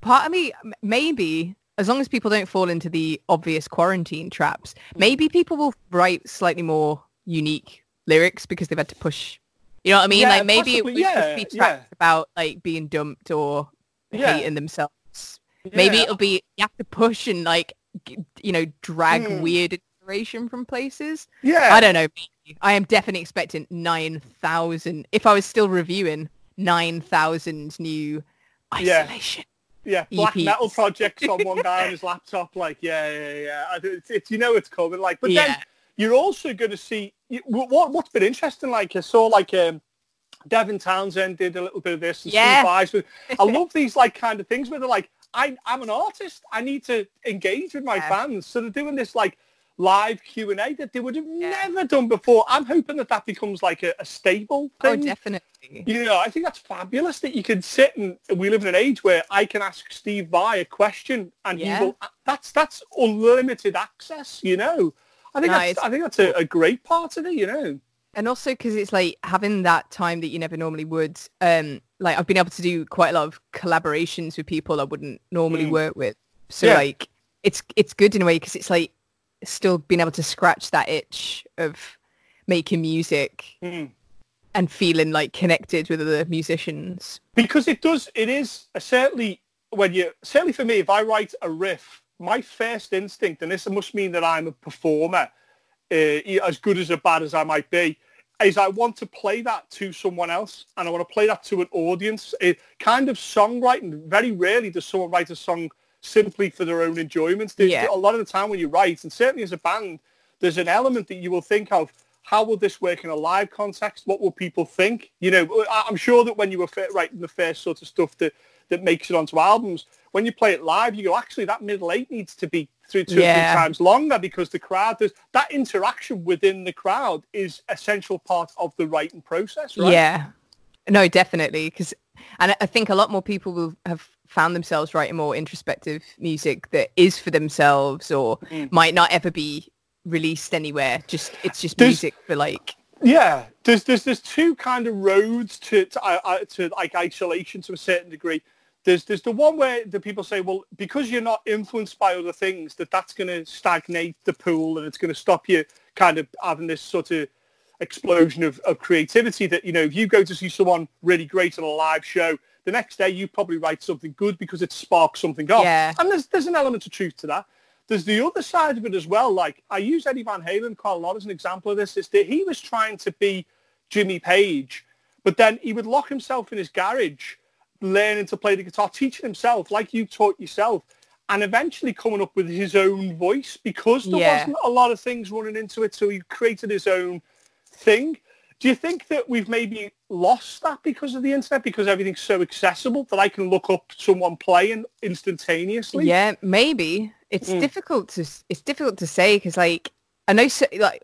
part of me maybe as long as people don't fall into the obvious quarantine traps, Mm. maybe people will write slightly more unique lyrics because they've had to push. You know what I mean? Yeah, like maybe it possibly, would yeah, just be tracks yeah. about like being dumped or hating themselves. Maybe it'll be you have to push and like you know drag Hmm. weird inspiration from places. Yeah. I don't know. I am definitely expecting nine thousand. If I was still reviewing nine thousand new isolation. Yeah, black EPs. metal projects on one guy on his laptop. Like, yeah, yeah, yeah. I It's, it's you know it's coming. Like, but then you're also going to see you- what what's been interesting. Like, I saw like um, Devin Townsend did a little bit of this. And Yeah. Steve I love these like kind of things where they're like, I I'm an artist. I need to engage with my Yeah. fans. So they're doing this like live Q and A that they would have Yeah. never done before. I'm hoping that that becomes like a, a staple Oh, thing. definitely. You know, I think that's fabulous that you can sit and we live in an age where I can ask Steve Vai a question and Yeah. he will. That's that's unlimited access. You know, I think No, that's I think that's a, a great part of it. You know, and also because it's like having that time that you never normally would um like i've been able to do quite a lot of collaborations with people i wouldn't normally Mm. work with so Yeah. like it's it's good in a way because it's like still being able to scratch that itch of making music Mm. and feeling like connected with other musicians because it does. It is certainly when you certainly for me, if I write a riff, my first instinct, and this must mean that I'm a performer, uh, as good as or bad as I might be, is I want to play that to someone else, and I want to play that to an audience. It kind of songwriting. Very rarely does someone write a song simply for their own enjoyment. There- Yeah. A lot of the time when you write, and certainly as a band, there's an element that you will think of. How will this work in a live context? What will people think? You know, I'm sure that when you were writing the first sort of stuff that, that makes it onto albums, when you play it live, you go, actually, that middle eight needs to be three, two or Yeah. three times longer because the crowd, there's, that interaction within the crowd is essential part of the writing process, right? yeah no definitely because and i think a lot more people will have found themselves writing more introspective music that is for themselves or Mm. might not ever be released anywhere just it's just There's- music for like Yeah, there's there's there's two kind of roads to to, uh, to like isolation to a certain degree. There's there's the one where the people say, well, because you're not influenced by other things, that that's going to stagnate the pool and it's going to stop you kind of having this sort of explosion of, of creativity. That you know, if you go to see someone really great on a live show, the next day you probably write something good because it sparks something off. Yeah. And there's there's an element of truth to that. There's the other side of it as well. Like I use Eddie Van Halen quite a lot as an example of this. Is that he was trying to be Jimmy Page, but then he would lock himself in his garage, learning to play the guitar, teaching himself like you taught yourself, and eventually coming up with his own voice because there Yeah. wasn't a lot of things running into it. So he created his own thing. Do you think that we've maybe lost that because of the internet, because everything's so accessible that I can look up someone playing instantaneously? Yeah, maybe it's Mm. difficult to it's difficult to say because like I know so, like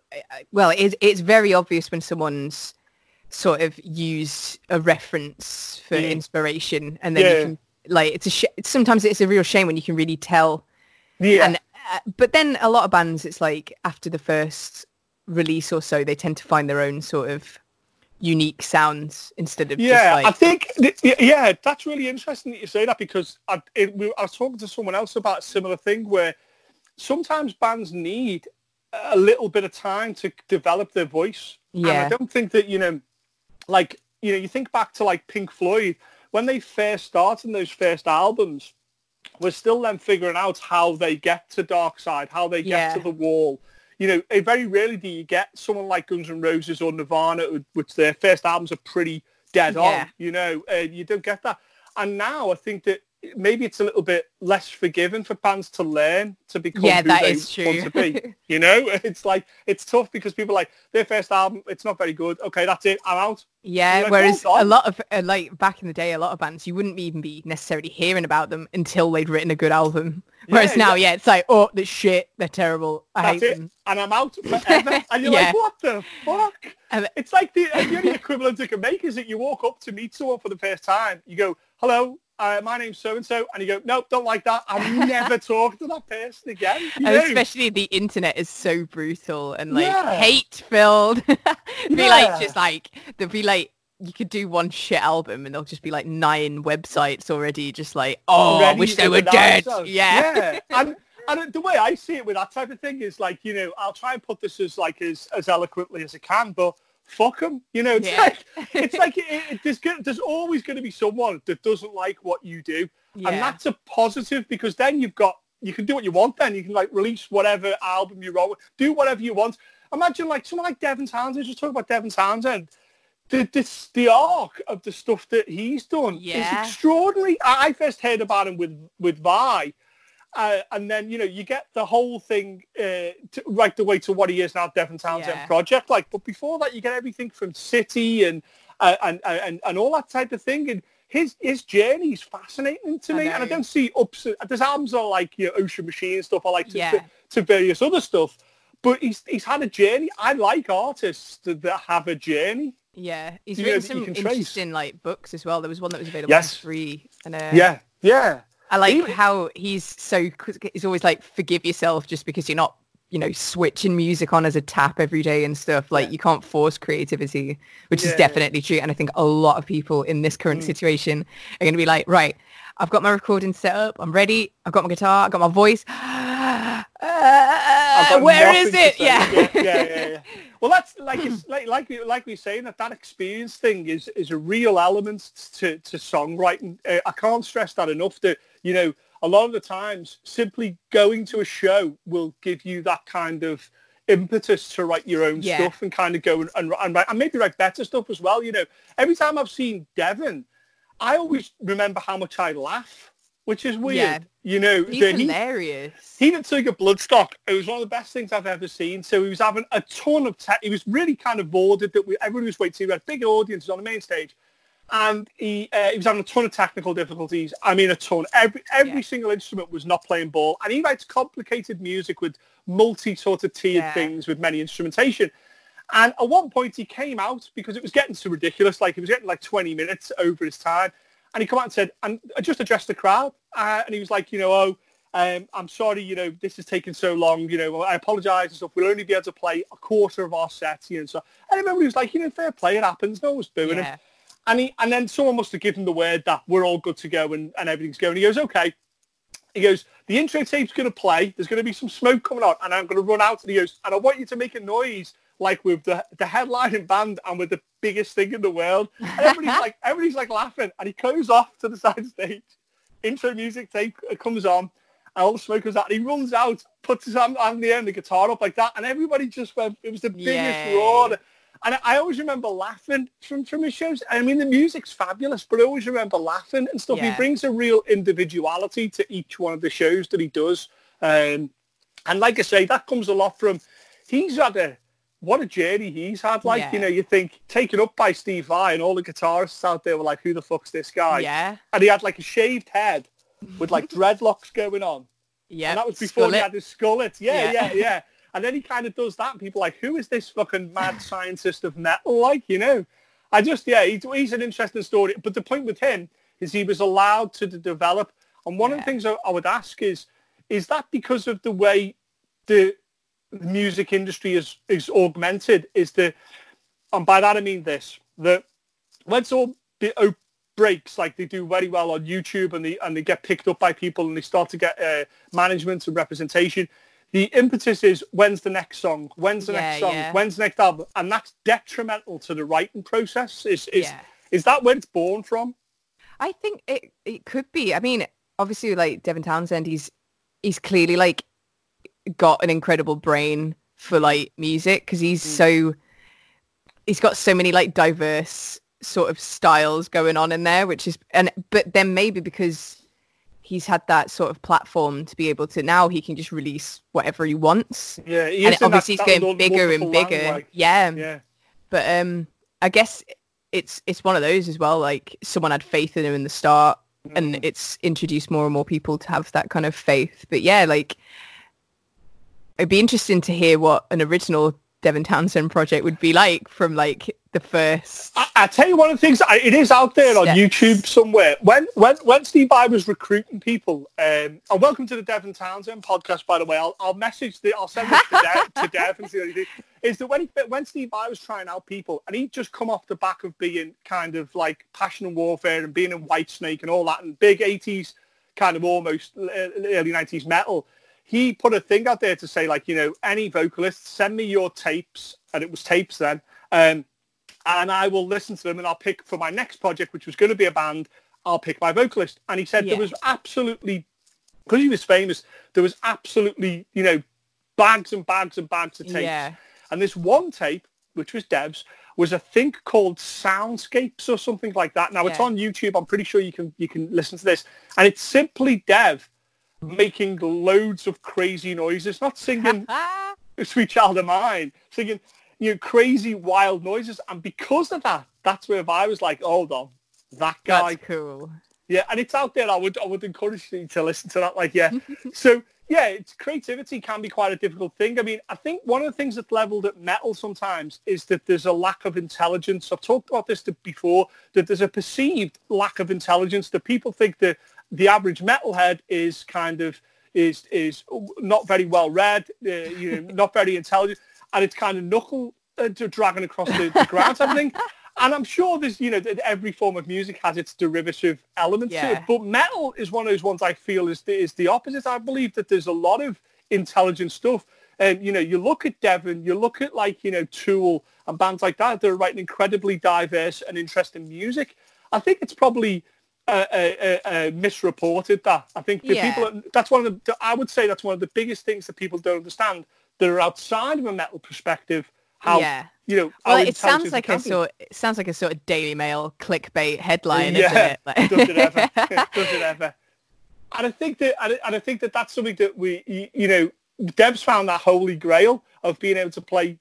well it's it's very obvious when someone's sort of used a reference for Mm. inspiration and then Yeah. you can like it's a sh- sometimes it's a real shame when you can really tell Yeah. and uh, but then a lot of bands it's like after the first release or so they tend to find their own sort of unique sounds instead of yeah, just I think th- yeah, that's really interesting that you say that because I, it, we, I was talking to someone else about a similar thing where sometimes bands need a little bit of time to develop their voice. And I don't think that you know, like you know, you think back to like Pink Floyd when they first started those first albums. We're still then figuring out how they get to Dark Side, how they get Yeah. to the Wall. You know, very rarely do you get someone like Guns N' Roses or Nirvana, which their first albums are pretty dead Yeah. on. You know, uh, you don't get that. And now I think that maybe it's a little bit less forgiving for bands to learn to become Yeah, who that they is true. want to be. You know, it's like it's tough because people are like their first album, it's not very good. Okay, that's it. I'm out. Yeah, like, whereas hold a lot of uh, like back in the day, a lot of bands you wouldn't even be necessarily hearing about them until they'd written a good album. Whereas Yeah, now, yeah. it's like, oh, they're shit, they're terrible, I That's hate it. them. And I'm out forever. and you're Yeah. like, what the fuck? And- It's like the, the only equivalent you can make is that you walk up to meet someone for the first time. You go, hello, uh, my name's so-and-so. And you go, nope, don't like that. I'm never talking to that person again. You And know? especially the internet is so brutal and like Yeah. hate filled. be Yeah. like just like there'll be like you could do one shit album and there'll just be like nine websites already just like oh I wish they were dead. Yeah. yeah. And, and the way I see it with that type of thing is like, you know, I'll try and put this as like as, as eloquently as I can, but fuck them. You know, it's Yeah. like, it's like it, it, there's, there's always going to be someone that doesn't like what you do. Yeah. And that's a positive because then you've got, you can do what you want then. You can like release whatever album you wrote, do whatever you want. Imagine like someone like Devin Townsend, just talk about Devin Townsend. The, this, the arc of the stuff that he's done Yeah. is extraordinary. I, I first heard about him with, with Vai. Uh, and then, you know, you get the whole thing uh, to, right the way to what he is now, Devin Townsend Yeah. project. Like, but before that, you get everything from City and, uh, and, and, and all that type of thing. And his, his journey is fascinating to I me. And I don't see ups. and- There's albums are like, you know, Ocean Machine and stuff. I like to, Yeah. to, to various other stuff. But he's, he's had a journey. I like artists that, have a journey. Yeah, he's You know, written that some can trace. interesting like books as well. There was one that was available Yes. for free, and uh, Yeah. Yeah. I like Even- how he's so he's always like forgive yourself just because you're not you know switching music on as a tap every day and stuff. Like Yeah. you can't force creativity, which Yeah, is yeah. definitely true. And I think a lot of people in this current Mm. situation are going to be like, right, I've got my recording set up, I'm ready, I've got my guitar, I've got my voice. Uh, where is it? Yeah. yeah, yeah, yeah, yeah. Well, that's like it's like like we like we were saying that that experience thing is is a real element to to songwriting. Uh, I can't stress that enough. That you know, a lot of the times, simply going to a show will give you that kind of impetus to write your own Yeah. stuff and kind of go and, and, and write and maybe write better stuff as well. You know, every time I've seen Devin, I always remember how much I laugh, which is weird. Yeah. You know, He's that he- hilarious. he didn't take a Bloodstock. It was one of the best things I've ever seen. So he was having a ton of tech. he was really kind of boarded that we everybody was waiting. We had big audiences on the main stage, and he uh, he was having a ton of technical difficulties. I mean, a ton. Every every Yeah. single instrument was not playing ball, and he writes complicated music with multi sort of tiered Yeah. things with many instrumentation. And at one point he came out because it was getting so ridiculous. Like he was getting like 20 minutes over his time. And he come out and said, and I just addressed the crowd. Uh, and he was like, you know, oh, um, I'm sorry, you know, this is taking so long. You know, I apologize and stuff. We'll only be able to play a quarter of our set. You know, so and everybody was like, you know, fair play. It happens. No one's booing him. Yeah. And he, and then someone must have given the word that we're all good to go and, and everything's going. He goes, okay. He goes, the intro tape's going to play. There's going to be some smoke coming out, and I'm going to run out. And he goes, and I want you to make a noise like with the the headlining band and with the biggest thing in the world. And everybody's like, everybody's like laughing. And he goes off to the side stage. Intro music tape uh, comes on, and all the smoke comes out. And he runs out, puts his hand on the end, the guitar up like that, and everybody just went. It was the biggest Yay. roar. And I- always remember laughing from, from his shows. I mean, the music's fabulous, but I always remember laughing and stuff. He brings a real individuality to each one of the shows that he does. Um, and like I say, that comes a lot from, he's had a, what a journey he's had. Like, Yeah. you know, you think, taken up by Steve Vai and all the guitarists out there were like, who the fuck's this guy? Yeah. And he had like a shaved head with like dreadlocks going on. Yeah. And that was before he had his skullet. Yeah, Yeah. yeah, yeah. And then he kind of does that. And people are like, who is this fucking mad scientist of metal? Like, you know, I just, yeah, he's, he's an interesting story. But the point with him is he was allowed to develop. And one of the things I, I would ask is, is that because of the way the music industry is, is augmented? Is the, and by that I mean this, that when it's all the oh, breaks like they do very well on YouTube and they and they get picked up by people and they start to get uh, management and representation. The impetus is when's the next song? When's the next song? yeah. When's the next album? And that's detrimental to the writing process. Is is Yeah. is that where it's born from? I think it it could be. I mean, obviously, like Devin Townsend, he's he's clearly like got an incredible brain for like music because he's Mm. so he's got so many like diverse sort of styles going on in there, which is and but then maybe because he's had that sort of platform to be able to now he can just release whatever he wants. Yeah, he and in obviously that- he's getting bigger and bigger. land, like- yeah. yeah. But um I guess it's it's one of those as well, like someone had faith in him in the start and Mm. it's introduced more and more people to have that kind of faith. But yeah, like it'd be interesting to hear what an original Devin Townsend project would be like from like the first I, I tell you one of the things. I, it is out there on YouTube somewhere. When when when Steve Vai was recruiting people, um, and welcome to the Devin Townsend podcast. By the way, I'll I'll message the I'll send this to Dev, to Dev and see what he. Is that when he when Steve Vai was trying out people, and he'd just come off the back of being kind of like passion and warfare and being in Whitesnake and all that, and big '80s kind of almost uh, early '90s metal. He put a thing out there to say like, you know, any vocalist, send me your tapes, and it was tapes then. Um, and I will listen to them and I'll pick for my next project, which was going to be a band, I'll pick my vocalist. And he said Yeah. there was absolutely, because he was famous, there was absolutely, you know, bags and bags and bags of tapes. Yeah. And this one tape, which was Dev's, was a thing called Soundscapes or something like that. Now it's on YouTube. I'm pretty sure you can you can listen to this. And it's simply Dev making loads of crazy noises, not singing Sweet Child of Mine, singing, you know, crazy wild noises. And because of that, that's where I was like, hold on, that guy. that's cool. Yeah, and it's out there. I would I would encourage you to listen to that. Like, yeah. so yeah, it's creativity can be quite a difficult thing. I mean, I think one of the things that's leveled at metal sometimes is that there's a lack of intelligence. I've talked about this before. That there's a perceived lack of intelligence. That people think that the average metalhead is kind of is is not very well read, uh, you know, not very intelligent, and it's kind of knuckle uh, dragging across the, the ground. I think. And I'm sure there's, you know, that every form of music has its derivative elements to it. But metal is one of those ones I feel is the, is the opposite. I believe that there's a lot of intelligent stuff. And, you know, you look at Devin, you look at like, you know, Tool and bands like that, they're writing incredibly diverse and interesting music. I think it's probably uh, uh, uh, uh, misreported that. I think the Yeah. people, that's one of the, I would say that's one of the biggest things that people don't understand that are outside of a metal perspective. How, Yeah. you know, Well, it sounds like a sort. It sounds like a sort of Daily Mail clickbait headline, yeah, isn't it? Like- does it ever? does it ever? And I think that, and I- think that that's something that we, you, you know, Dev's found that holy grail of being able to play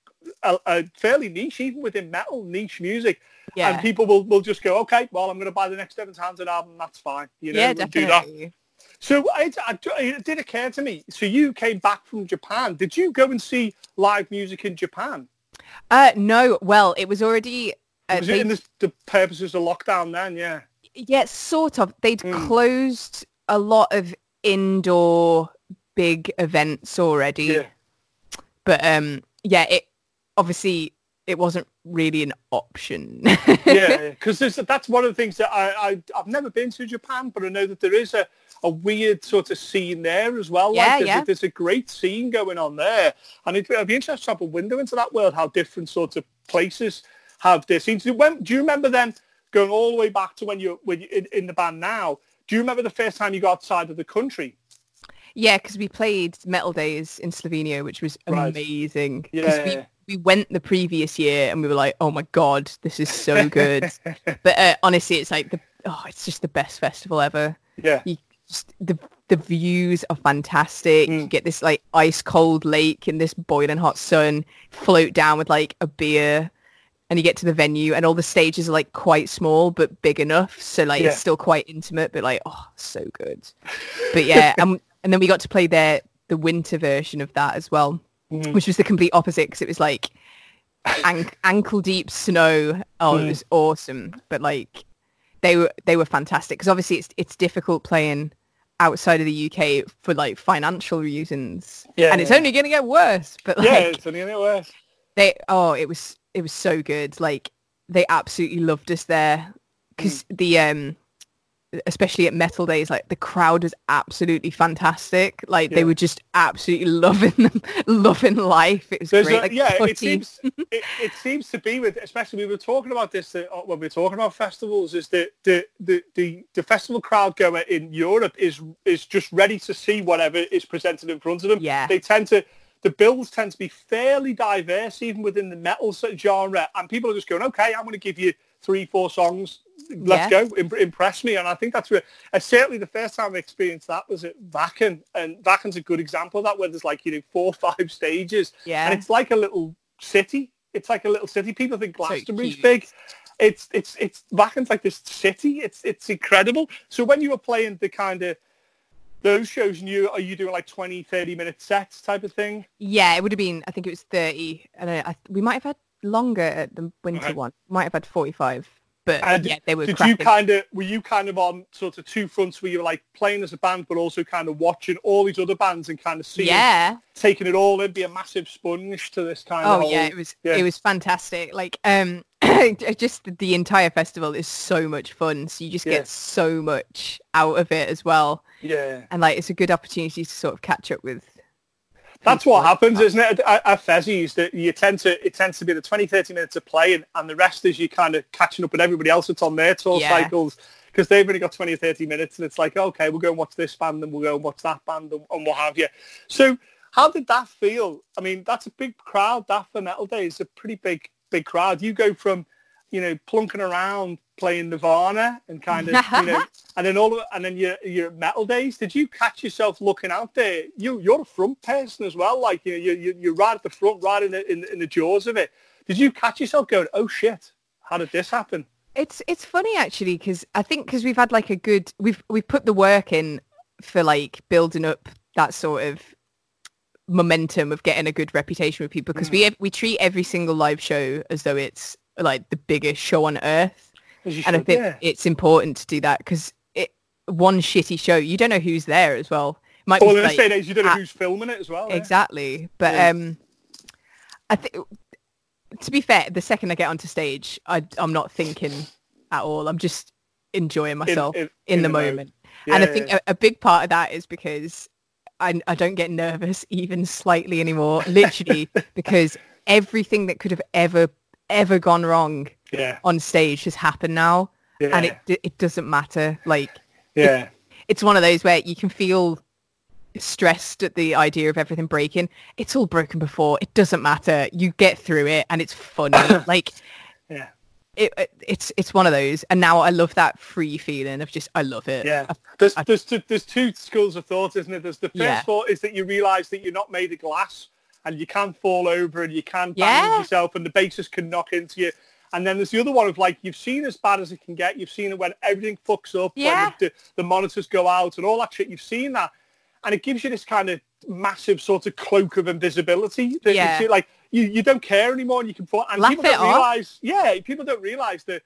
a, a fairly niche, even within metal niche music. yeah. And people will, will just go, okay, well, I'm going to buy the next Devin's Townsend album. That's fine. You know, yeah, we'll do that. definitely. So it, it did occur to me. So you came back from Japan. Did you go and see live music in Japan? Uh, no, well, it was already. Uh, Was they- it in the, the purposes of lockdown then? Yeah. yeah, sort of. They'd Mm. closed a lot of indoor big events already, Yeah. but um, yeah, it obviously it wasn't really an option. yeah, because that's one of the things that I, I I've never been to Japan, but I know that there is a, a weird sort of scene there as well. Yeah, like there's, yeah. A, there's a great scene going on there, and it, it'd be interesting to have a window into that world. How different sorts of places have their scenes. When, do you remember then going all the way back to when you when you in, in the band now? Do you remember the first time you got outside of the country? Yeah, because we played Metal Days in Slovenia, which was Right. Yeah, we, yeah. We went the previous year and we were like, oh my god, this is so good. but uh, honestly, it's like the oh, it's just the best festival ever. Yeah, You just the the views are fantastic. Mm. You get this like ice cold lake in this boiling hot sun, float down with like a beer. And you get to the venue, and all the stages are like quite small but big enough, so like Yeah. it's still quite intimate. But like, oh, so good. But yeah, and and then we got to play their the winter version of that as well, Mhm. which was the complete opposite because it was like an- ankle deep snow. Oh, Mm. it was awesome. But like they were they were fantastic because obviously it's it's difficult playing outside of the UK for like financial reasons. Yeah, and it's only going to get worse. But like yeah, it's only going to get worse. they oh it was it was so good like they absolutely loved us there because Mm. the um especially at metal days like the crowd was absolutely fantastic like Yeah. they were just absolutely loving them loving life it was There's great a- like, yeah, it seems it, it seems to be with especially we were talking about this uh, when we are talking about festivals is that the, the the the festival crowd goer in Europe is is just ready to see whatever is presented in front of them. Yeah. they tend to. The bills tend to be fairly diverse, even within the metal genre, and people are just going, "Okay, I'm going to give you three, four songs. Let's Yeah. go. Im- impress me. And I think that's where, uh, certainly the first time I experienced that was at Wacken. And Wacken's a good example of that, where there's like, you know, four or five stages. Yeah. And it's like a little city. It's like a little city. People think Glastonbury's cute. big. It's, it's, it's, Wacken's like this city. It's, it's incredible. So when you were playing the kind of, those shows and you, are you doing like 20, 30 minute sets type of thing? Yeah, it would have been. I think it was thirty, and I, I, we might have had longer at the winter Okay. one. Might have had forty-five, but And yeah, they were. Did cracking. you kind of were you kind of on sort of two fronts where you were like playing as a band, but also kind of watching all these other bands and kind of seeing, Yeah. taking it all in, be a massive sponge to this kind Oh of. whole, yeah, it was. yeah. It was fantastic. Like um, just the entire festival is so much fun. So you just Yeah. get so much out of it as well, yeah. and like it's a good opportunity to sort of catch up with. That's what happens, isn't it? At, at Fezzies, that you tend to it tends to be the 20, 30 minutes of play, and, and the rest is you kind of catching up with everybody else that's on their tour Yeah. cycles because they've only got 20 or 30 minutes, and it's like, okay, we'll go and watch this band, and we'll go and watch that band, and, and what have you. So, how did that feel? I mean, that's a big crowd. That for Metal Day is a pretty big, big crowd. You go from, you know, plunking around playing Nirvana and kind of, you know, and then all of, and then your your metal days. Did you catch yourself looking out there? You you're a front person as well. Like you know, you you you're right at the front, right in the in, in the jaws of it. Did you catch yourself going, oh shit, how did this happen? It's it's funny actually because I think because we've had like a good we've we've put the work in for like building up that sort of momentum of getting a good reputation with people because we hmm. we treat every single live show as though it's like the biggest show on earth And I think yeah. it's important to do that because it one shitty show you don't know who's there as well might Well, be in this like, day and you don't know at- who's filming it as well. yeah. exactly but Yeah. um I think to be fair the second I get onto stage I I'm not thinking at all I'm just enjoying myself in, in the, mode. moment and I think yeah. a, a big part of that is because I, I don't get nervous even slightly anymore literally because everything that could have ever ever gone wrong yeah, on stage has happened now yeah, and it it doesn't matter like yeah. it's one of those where you can feel stressed at the idea of everything breaking it's all broken before it doesn't matter you get through it and it's funny like Yeah. it, it- it's it's one of those and now i love that free feeling of just i love it Yeah, I- there's I- there's two, there's two schools of thought, isn't it? There's the first Yeah. thought is that you realise that you're not made of glass and you can fall over and you can bang Yeah. yourself and the bassist can knock into you. And then there's the other one of like you've seen as bad as it can get. You've seen it when everything fucks up, Yeah. when the, the monitors go out and all that shit. You've seen that, and it gives you this kind of massive sort of cloak of invisibility. That Yeah. you see, like you, you don't care anymore, and you can. And Laugh people it don't off. realize. Yeah, people don't realize that.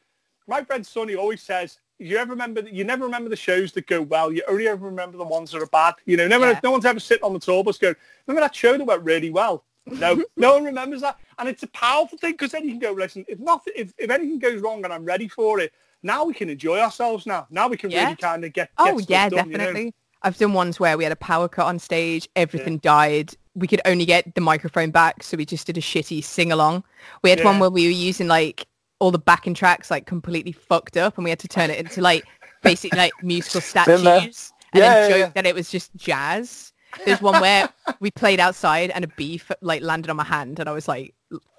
My friend Sonny always says, "You ever remember? You never remember the shows that go well. You only ever remember the ones that are bad. You know, never. Yeah. No one's ever sitting on the tour bus going, remember that show that went really well." No, no one remembers that, and it's a powerful thing because then you can go, listen. If nothing, if, if anything goes wrong and I'm ready for it, now we can enjoy ourselves. Now, now we can Yeah. really kind of get. get Oh stuff yeah, done, you know? definitely. I've done ones where we had a power cut on stage, everything died. We could only get the microphone back, so we just did a shitty sing along. We had one where we were using like all the backing tracks like completely fucked up, and we had to turn it into like basically like musical statues, and Yeah, then yeah, joke yeah. that it was just jazz. There's one where we played outside and a bee like landed on my hand, and I was like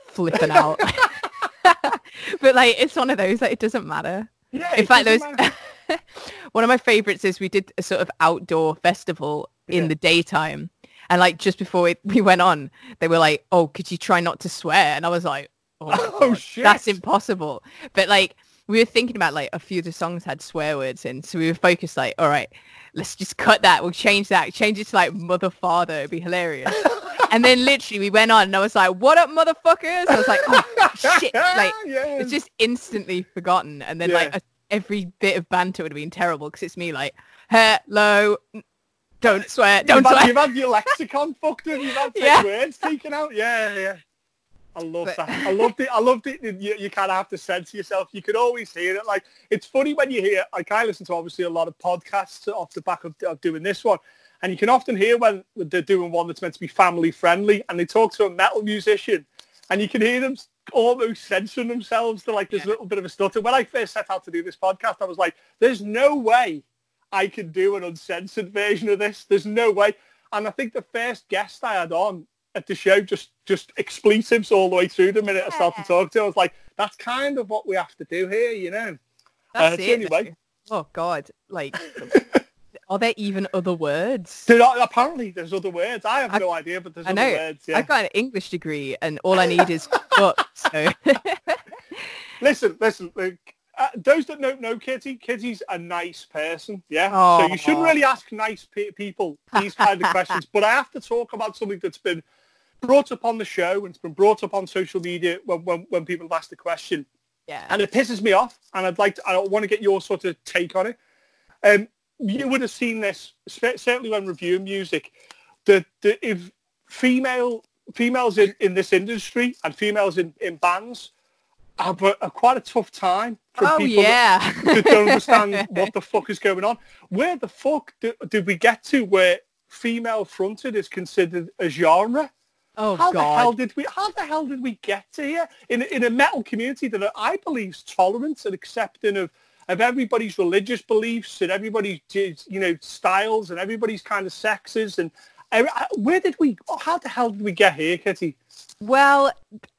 flipping out. but like it's one of those like it doesn't matter. Yeah, In fact, there was one of my favorites is we did a sort of outdoor festival in Yeah. the daytime, and like just before we, we went on, they were like, "Oh, could you try not to swear?" And I was like, "Oh, Oh, shit. that's impossible." But like we were thinking about like a few of the songs had swear words in, so we were focused like, "All right, let's just cut that. We'll change that. Change it to like mother father. It'd be hilarious." and then literally we went on, and I was like, "What up, motherfuckers?" I was like, "Oh shit!" Like yeah. it's just instantly forgotten and then Yeah. like a, every bit of banter would have been terrible because it's me like hello don't swear don't you've, had, swear you've had your lexicon fucked up. You've had Yeah. words taken out. Yeah, yeah. I love But- that. I loved it. I loved it. You, you kind of have to censor yourself. You can always hear it. Like it's funny when you hear. Like I listen to obviously a lot of podcasts off the back of, of doing this one, and you can often hear when they're doing one that's meant to be family friendly, and they talk to a metal musician, and you can hear them almost censoring themselves to like this Yeah. little bit of a stutter. When I first set out to do this podcast, I was like, "There's no way I can do an uncensored version of this. There's no way." And I think the first guest I had on at the show, just just expletives all the way through the minute I start to talk to. I was like, that's kind of what we have to do here, you know. That's Uh, so it. anyway. Oh God, like, are there even other words? There are, apparently, there's other words. I have I- no idea, but there's I other know. words. Yeah. I've got an English degree, and all I need is fuck. So Listen, listen. Uh, those that don't know Kitty, Kitty's a nice person. Yeah. So you shouldn't really ask nice pe- people these kind of questions. But I have to talk about something that's been brought up on the show and it's been brought up on social media when when, when people have asked the question. yeah, and it pisses me off. And I'd like to, I want to get your sort of take on it. Um, you would have seen this certainly when reviewing music. That that if female females in, in this industry and females in, in bands have a, a quite a tough time for oh people yeah. that don't understand what the fuck is going on. Where the fuck did we get to where female fronted is considered a genre? Oh how the hell did we how the hell did we get to here? In in a metal community that I believe is tolerant and accepting of of everybody's religious beliefs and everybody's you know styles and everybody's kind of sexes and uh, uh, where did we how the hell did we get here Kitty? Well,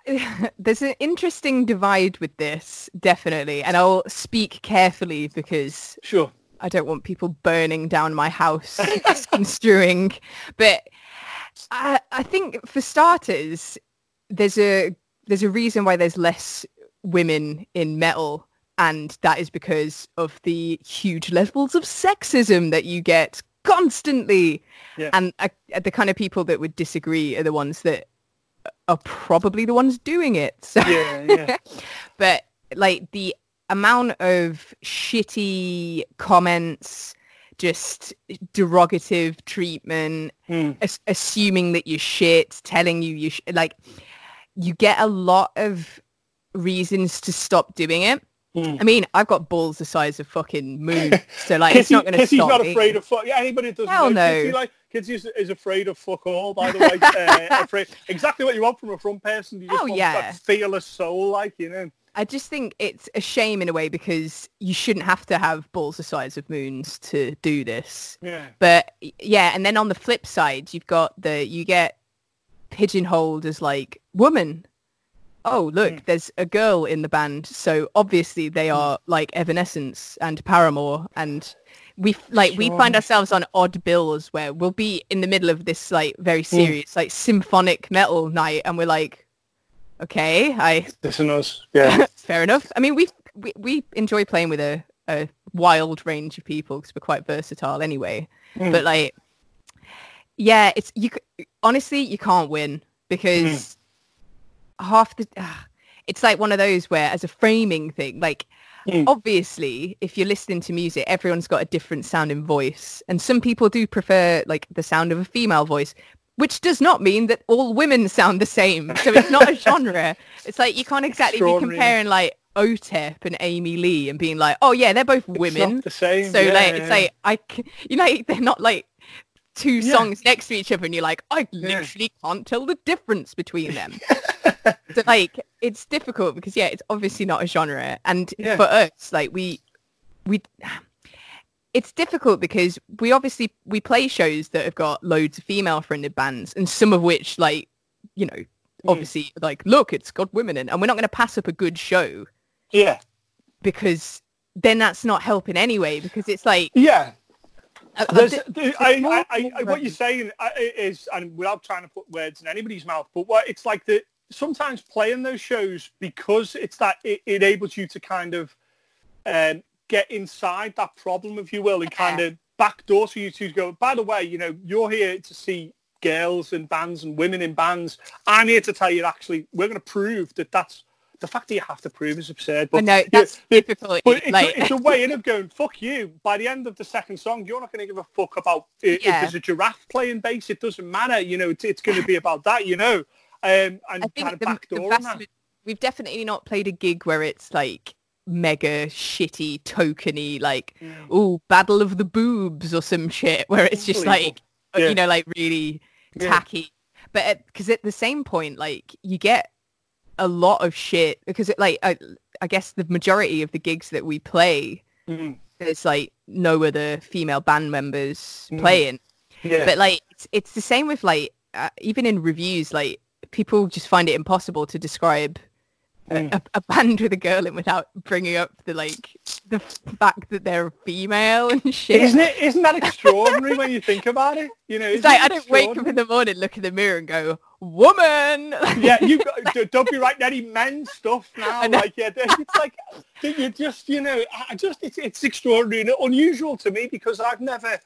there's an interesting divide with this, definitely, and I'll speak carefully because sure. I don't want people burning down my house construing. But I, I think for starters, there's a there's a reason why there's less women in metal, and that is because of the huge levels of sexism that you get constantly. Yeah. And uh, the kind of people that would disagree are the ones that are probably the ones doing it. So yeah yeah but like the amount of shitty comments just derogative treatment Hmm. as- assuming that you're shit telling you you sh- like you get a lot of reasons to stop doing it Hmm. i mean i've got balls the size of fucking moon so like it's not going to stop not me. afraid of fuck. Yeah, anybody that doesn't Hell know, no. Kitty, like, Kitty is, is afraid of fuck all, by the way. uh, afraid, exactly what you want from a front person. You just Oh, want yeah. that fearless soul, like, you know. I just think it's a shame in a way because you shouldn't have to have balls the size of moons to do this. Yeah. But yeah, and then on the flip side, you've got the you get pigeonholed as like woman. Oh, look, Mm. there's a girl in the band, so obviously they are like Evanescence and Paramore, and we like we find ourselves on odd bills where we'll be in the middle of this like very serious like symphonic metal night, and we're like, okay, I This and us. Yeah. fair enough. I mean, we we we enjoy playing with a a wild range of people because we're quite versatile anyway. Mm. But like, yeah, it's you. Honestly, you can't win because half the. ah, it's like one of those where, as a framing thing, like Mm. obviously, if you're listening to music, everyone's got a different sounding voice, and some people do prefer like the sound of a female voice. Which does not mean that all women sound the same. So it's not a genre. It's like you can't exactly be comparing like OTEP and Amy Lee and being like, oh yeah, they're both women. the same. So yeah, like yeah. it's like I, c- you know, they're not like two Yeah. songs next to each other, and you're like, I literally can't tell the difference between them. so like it's difficult because yeah, it's obviously not a genre, and for us, like we, we. It's difficult because we obviously we play shows that have got loads of female fronted bands and some of which like you know Mm. obviously like look it's got women in and we're not going to pass up a good show Yeah. because then that's not helping anyway because it's like Yeah. a- a There's, there's I, I, I, what you're saying uh, is, and without trying to put words in anybody's mouth, but what it's like that sometimes playing those shows because it's that it, it enables you to kind of um, get inside that problem, if you will, and kind of backdoor so you two to go, by the way, you know, you're here to see girls in bands and women in bands. I'm here to tell you, actually, we're going to prove that that's the fact that you have to prove is absurd. I But know that's difficult but it's, like a, it's a way in of going, fuck you. By the end of the second song, you're not going to give a fuck about i- if Yeah. there's a giraffe playing bass. It doesn't matter. You know, it's, it's going to be about that, you know. Um, and kind of backdoor on vast, that. ma- we've definitely not played a gig where it's like mega shitty tokeny like oh battle of the boobs or some shit where it's just like uh, Yeah. you know like really Yeah. tacky but because at the same point like you get a lot of shit because it like I, I guess the majority of the gigs that we play Mm. there's like no other female band members Mm. playing Yeah. but like it's, it's the same with like uh, even in reviews, like people just find it impossible to describe Mm. a, a, band with a girl in without bringing up the like the fact that they're female and shit. Isn't it? Isn't that extraordinary when you think about it? You know, It's like it I don't wake up in the morning, look in the mirror, and go, "Woman." yeah, you got, don't be writing any men stuff now. Like, yeah, it's like you just, you know, I just it's it's extraordinary and unusual to me because I've never,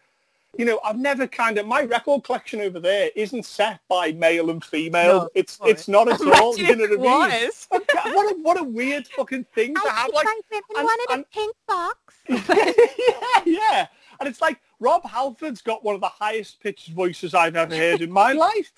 you know, I've never kind of my record collection over there isn't set by male and female. No, it's sorry. it's not at all. You know it what I mean? was. What a what a weird fucking thing to have. Like, and- wanted and- a pink box. yeah, yeah. And it's like Rob Halford's got one of the highest pitched voices I've ever heard in my life.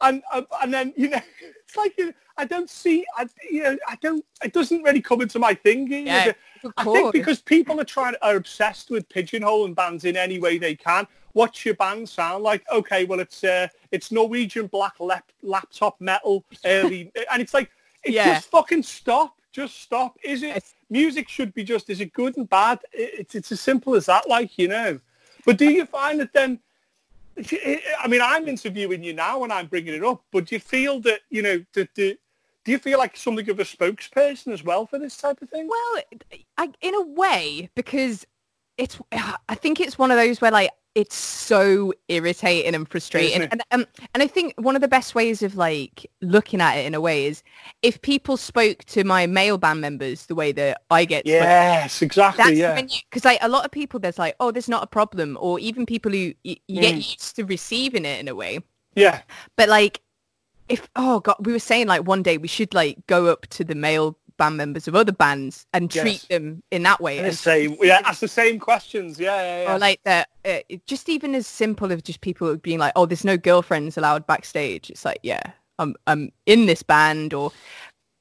And uh, and then you know, it's like you I don't see, I you know, I don't. It doesn't really come into my thinking. Yeah, of I think because people are trying are obsessed with pigeonholing bands in any way they can. What's your band sound like? Okay, well it's uh, it's Norwegian black lap, laptop metal early, and it's like it Yeah. just fucking stop, just stop. Is it It's- music should be just is it good and bad? It's it's as simple as that, like you know. But do you find that then? I mean, I'm interviewing you now and I'm bringing it up, but do you feel that you know that the do you feel like something of a spokesperson as well for this type of thing? Well, I, in a way, because it's. I think it's one of those where like it's so irritating and frustrating, and um, and I think one of the best ways of like looking at it in a way is if people spoke to my male band members the way that I get. spoken Yes, exactly. Yeah. because like a lot of people there's like oh there's not a problem or even people who you, you get Mm. used to receiving it in a way yeah. but like if oh god we were saying like one day we should like go up to the male band members of other bands and Yes. treat them in that way and same. Yeah, ask the same questions. Yeah, yeah, yeah. or like that uh, just even as simple as just people being like oh there's no girlfriends allowed backstage it's like yeah i'm i'm in this band or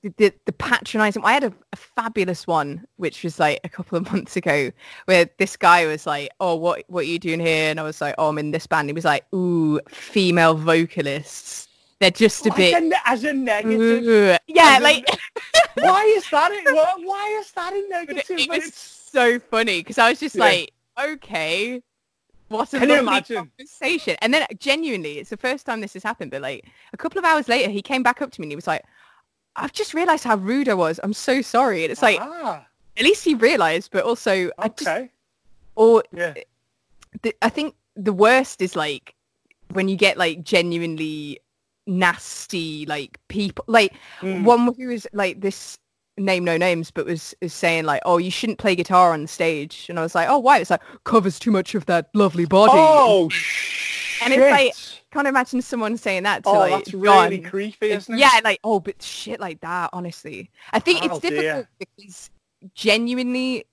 the, the, the patronizing i had a, a fabulous one which was like a couple of months ago where this guy was like oh what what are you doing here and i was like oh i'm in this band he was like ooh female vocalists they're just a Like bit a ne- as a negative. Ooh. yeah As a- like why is that? A, why- is that a negative? it was it's- so funny because I was just Yeah. like, okay, what a Can lovely conversation. And then genuinely, it's the first time this has happened, but like a couple of hours later, he came back up to me and he was like, I've just realised how rude I was. I'm so sorry. And it's like, ah, at least he realised, but also I just, okay. or Yeah. the, I think the worst is like when you get like genuinely nasty like people like Mm. one who was like this name no names but was is saying like oh you shouldn't play guitar on stage and I was like oh why it's like covers too much of that lovely body Oh, shit. And it's like- can't imagine someone saying that to oh, like that's really John. creepy, isn't it? yeah like oh but shit like that honestly I think Oh, it's difficult dear. because genuinely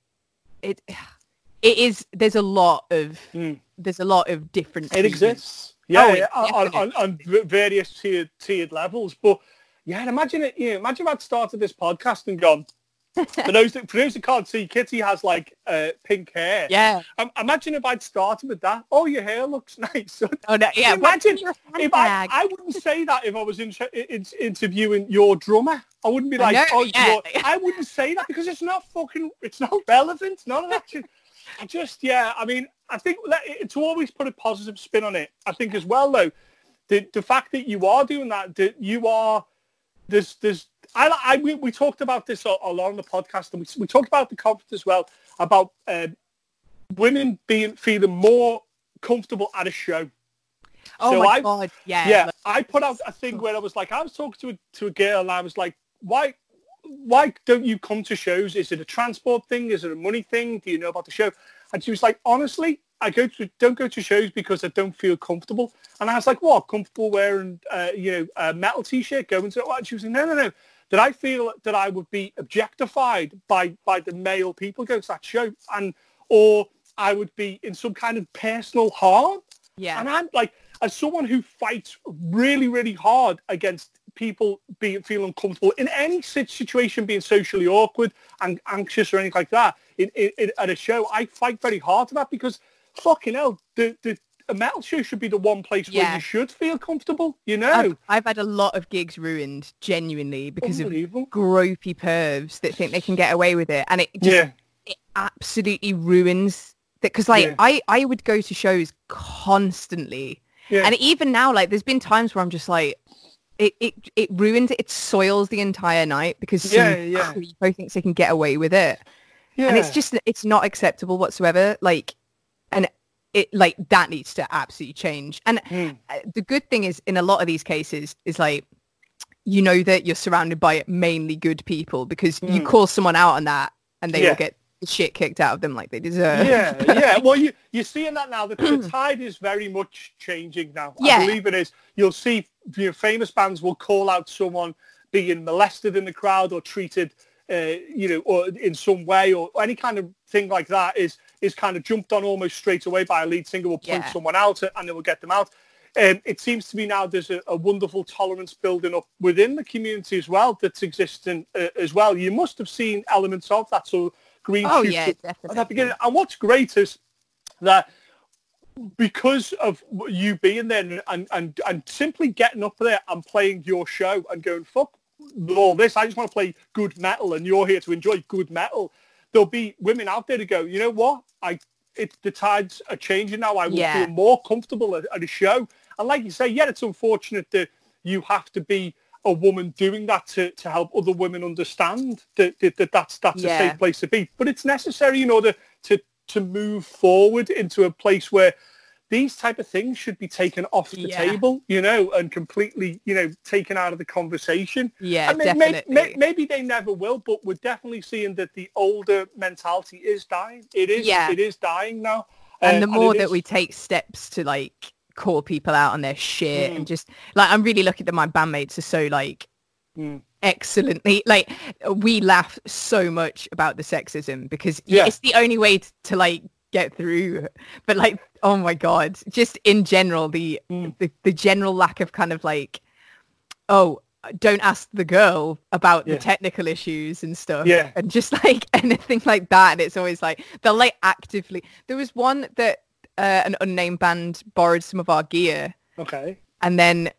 it it is there's a lot of Mm. there's a lot of different It exists. Yeah, Oh, yeah, on, on, on various tiered, tiered levels. But yeah, imagine it. You know, imagine if I'd started this podcast and gone. for those that, for those that can't see, Kitty has like uh, pink hair. yeah Um, imagine if I'd started with that. Oh, your hair looks nice. oh no yeah Imagine what's in your if I. I wouldn't say that if I was in, in, interviewing your drummer. I wouldn't be I like, know, oh, yeah. I wouldn't say that because it's not fucking, it's not relevant. None of that shit. I just, yeah, I mean, I think to always put a positive spin on it. I think as well, though, the the fact that you are doing that, that you are, there's, there's, I, I we, we talked about this a- along the podcast, and we, we talked about the conference as well about um, women being feeling more comfortable at a show. oh so my I- god yeah Yeah, I put out a thing where I was like, I was talking to a, to a girl and I was like, why, why don't you come to shows? Is it a transport thing? Is it a money thing? Do you know about the show? And she was like, honestly, I go to don't go to shows because I don't feel comfortable. And I was like, what? Comfortable wearing, uh, you know, a metal t-shirt going to? And she was like, no, no, no. That I feel that I would be objectified by by the male people going to that show, and or I would be in some kind of personal harm. yeah And I'm like, as someone who fights really, really hard against people being feeling uncomfortable in any situation, being socially awkward and anxious or anything like that, in, in, at a show, I fight very hard for that because fucking hell, the, the a metal show should be the one place where you should feel comfortable. You know, I've, I've had a lot of gigs ruined genuinely because of gropey pervs that think they can get away with it and it just Yeah, it absolutely ruins that because like Yeah. I I would go to shows constantly Yeah. And even now, like, there's been times where I'm just like, it, it, it ruins it. It soils the entire night because Yeah, yeah. creepo thinks they can get away with it. yeah. And it's just, it's not acceptable whatsoever. Like, and it, like, that needs to absolutely change. And Mm. the good thing is, in a lot of these cases, is like, you know that you're surrounded by mainly good people because you Mm. call someone out on that and they Yeah. will get shit kicked out of them like they deserve. yeah, yeah. Well, you you're seeing that now. The, the tide is very much changing now. Yeah. I believe it is. You'll see you know, famous bands will call out someone being molested in the crowd or treated, uh, you know, or in some way or any kind of thing like that is is kind of jumped on almost straight away by a lead singer. Will point Yeah. someone out and they will get them out. Um, it seems to me now there's a, a wonderful tolerance building up within the community as well that's existing uh, as well. You must have seen elements of that. So green Oh shoots yeah, at- at definitely. that beginning. And what's great is that because of you being there and, and, and simply getting up there and playing your show and going, fuck all this, I just want to play good metal and you're here to enjoy good metal, there'll be women out there to go, you know what? I it, the tides are changing now. I will Yeah. feel more comfortable at, at a show. And like you say, yeah, it's unfortunate that you have to be a woman doing that to, to help other women understand that, that, that that's that's a safe place to be. But it's necessary in order to to move forward into a place where these type of things should be taken off the Yeah. table, you know, and completely, you know, taken out of the conversation. Yeah, And may- may- definitely. may- maybe they never will, but we're definitely seeing that the older mentality is dying. It is. Yeah. It is dying now. and Uh, the more it that is- we take steps to like call people out on their shit Mm. and just like I'm really lucky that my bandmates are so like Mm. Excellently like we laugh so much about the sexism because Yeah. it's the only way t- to like get through but like oh my god just in general the, Mm. the the general lack of kind of like oh don't ask the girl about Yeah. the technical issues and stuff Yeah. and just like anything like that and it's always like they'll like actively there was one that uh, an unnamed band borrowed some of our gear Okay. and then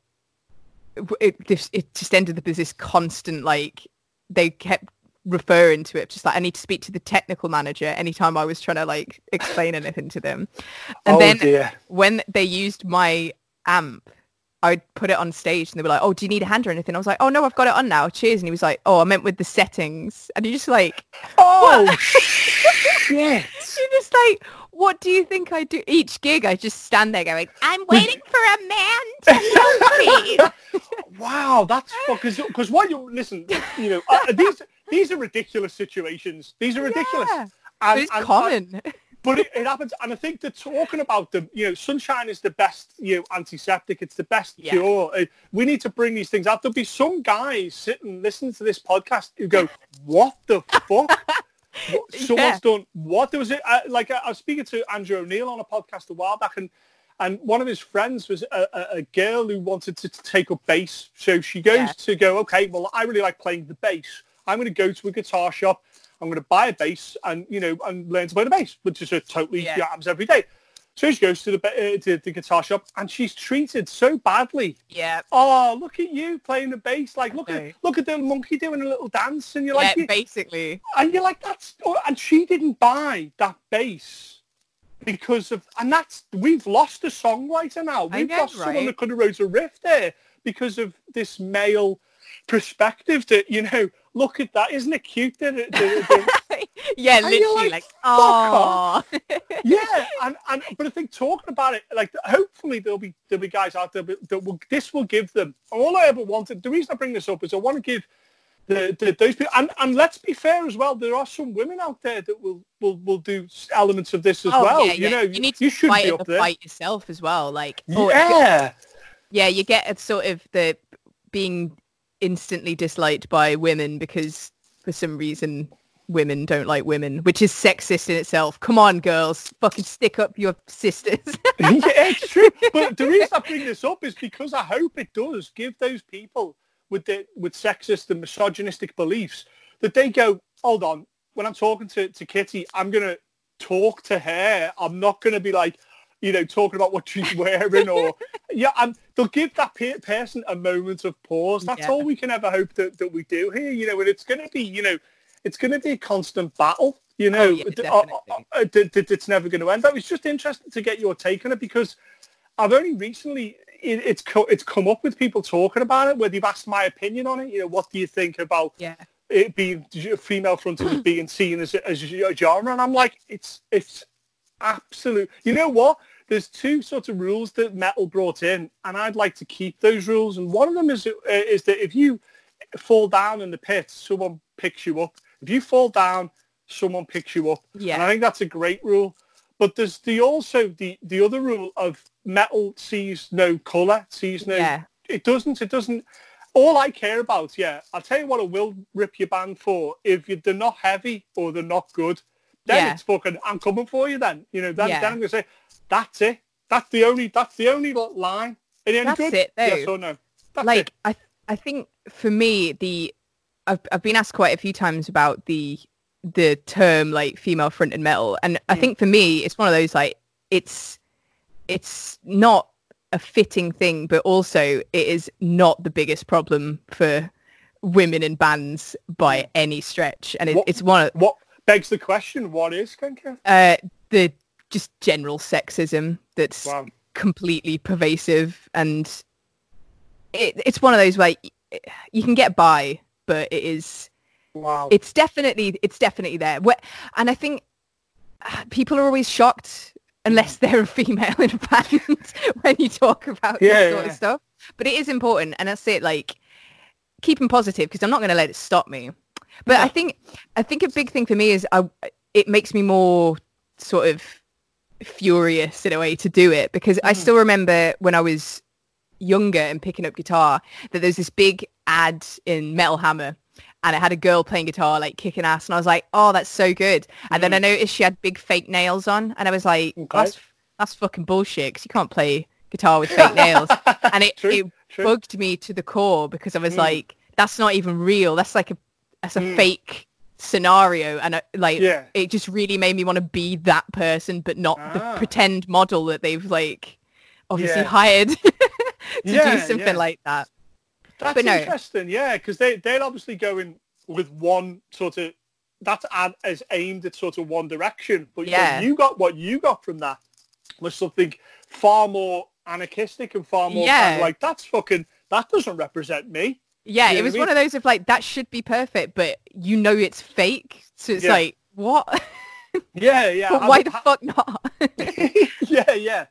it just it just ended up as this constant like they kept referring to it just like I need to speak to the technical manager anytime I was trying to like explain anything to them and oh then dear. when they used my amp I'd put it on stage and they were like, oh, do you need a hand or anything? I was like, oh, no, I've got it on now. Cheers. And he was like, oh, I meant with the settings. And oh, you're just like, Oh shit. you're just like, what do you think I do? Each gig, I just stand there going, I'm waiting for a man to help me. Wow, that's because because what you listen, you know, uh, these these are ridiculous situations. These are ridiculous. Yeah. And- it's and- common. but it, it happens, and I think that talking about the, you know, sunshine is the best, you know, antiseptic. It's the best Yeah. cure. Uh, We need to bring these things out. There'll be some guys sitting listening to this podcast who go, "What the fuck." What- Someone's Yeah. done what there was it uh, like I, I was speaking to Andrew O'Neill on a podcast a while back and and one of his friends was a, a, a girl who wanted to, to take up bass so she goes Yeah. to go okay well I really like playing the bass I'm going to go to a guitar shop I'm going to buy a bass and you know and learn to play the bass which is a totally Yeah. yeah. happens every day so she goes to the uh, to the guitar shop and she's treated so badly Yeah. oh look at you playing the bass like look at look at the monkey doing a little dance and you're Yeah, like basically. and you're like, that's, oh, and she didn't buy that bass because of, and that's, we've lost a songwriter now. We've lost someone right? that could have wrote a riff there because of this male perspective that, you know, look at that. Isn't it cute that- yeah, And literally like, like, "Fuck oh. yeah. And, and, but I think talking about it, like, hopefully there'll be, there'll be guys out there that, will, this will give them, all I ever wanted, the reason I bring this up is I want to give the, the, those people, and, and let's be fair as well, there are some women out there that will, will, will do elements of this as Oh, well. yeah, you yeah. know, you need to should fight be up the there. fight yourself as well. Like, oh, Yeah. yeah, you get a sort of the being instantly disliked by women because for some reason women don't like women, which is sexist in itself. Come on, girls, fucking stick up your sisters. yeah, it's true. But the reason I bring this up is because I hope it does give those people with the with sexist and misogynistic beliefs that they go, hold on, when I'm talking to, to Kitty, I'm gonna talk to her. I'm not gonna be like, you know, talking about what she's wearing or yeah, and they'll give that pe- person a moment of pause. That's Yeah. all we can ever hope that, that we do here, you know, and it's gonna be, you know, it's gonna be a constant battle, you know, Oh, yeah, uh, uh, uh, it's never going to end. That was just interesting to get your take on it because I've only recently it, it's it's come up with people talking about it where they've asked my opinion on it. You know, what do you think about Yeah. it being female fronted being seen as a, as a genre? And I'm like, it's it's absolute. You know what? There's two sorts of rules that metal brought in, and I'd like to keep those rules. And one of them is uh, is that if you fall down in the pit, someone picks you up. If you fall down, someone picks you up. Yeah. And I think that's a great rule. But there's the also the the other rule of metal sees no color, sees no. Yeah. It doesn't. It doesn't. All I care about, yeah, I'll tell you what I will rip your band for. If you, they're not heavy or they're not good, then Yeah. it's fucking. I'm coming for you. Then you know. Then, Yeah. then I'm gonna say that's it. That's the only. That's the only line. Any That's good? it, though. Yes or no? That's like it. I I think for me the I've I've been asked quite a few times about the the term like female fronted metal and I Mm. think for me it's one of those like it's it's not a fitting thing but also it is not the biggest problem for women in bands by any stretch and it, What- it's one of What begs the question? What is Skanker? uh the just general sexism that's Wow. completely pervasive and it, it's one of those where you can get by but it is Wow. it's definitely it's definitely there and i think uh, people are always shocked unless they're a female in a band when you talk about Yeah, this sort yeah. of stuff but it is important and that's it like keeping positive because i'm not going to let it stop me but i think i think a big thing for me is i it makes me more sort of furious in a way to do it because I Mm. still remember when I was younger and picking up guitar that there's this big ad in Metal Hammer and it had a girl playing guitar like kicking ass and I was like, oh, that's so good. And then I noticed she had big fake nails on and I was like, Mm. Okay. that's, that's fucking bullshit because you can't play guitar with fake nails. And it, True, it true. bugged me to the core because I was Mm. like, that's not even real. That's like a, that's a Mm. fake scenario and I, like Yeah. it just really made me want to be that person but not Ah. the pretend model that they've like obviously Yeah. hired to Yeah, do something like that That's But no. interesting, yeah, because they they're obviously go in with one sort of that ad is aimed at sort of one direction, but Yeah. you got what you got from that was something far more anarchistic and far more kind of Yeah. like that's fucking that doesn't represent me. yeah You it was I one of those of like that should be perfect but you know it's fake so it's Yeah. like what Yeah, yeah. I why mean, the fuck not yeah, yeah.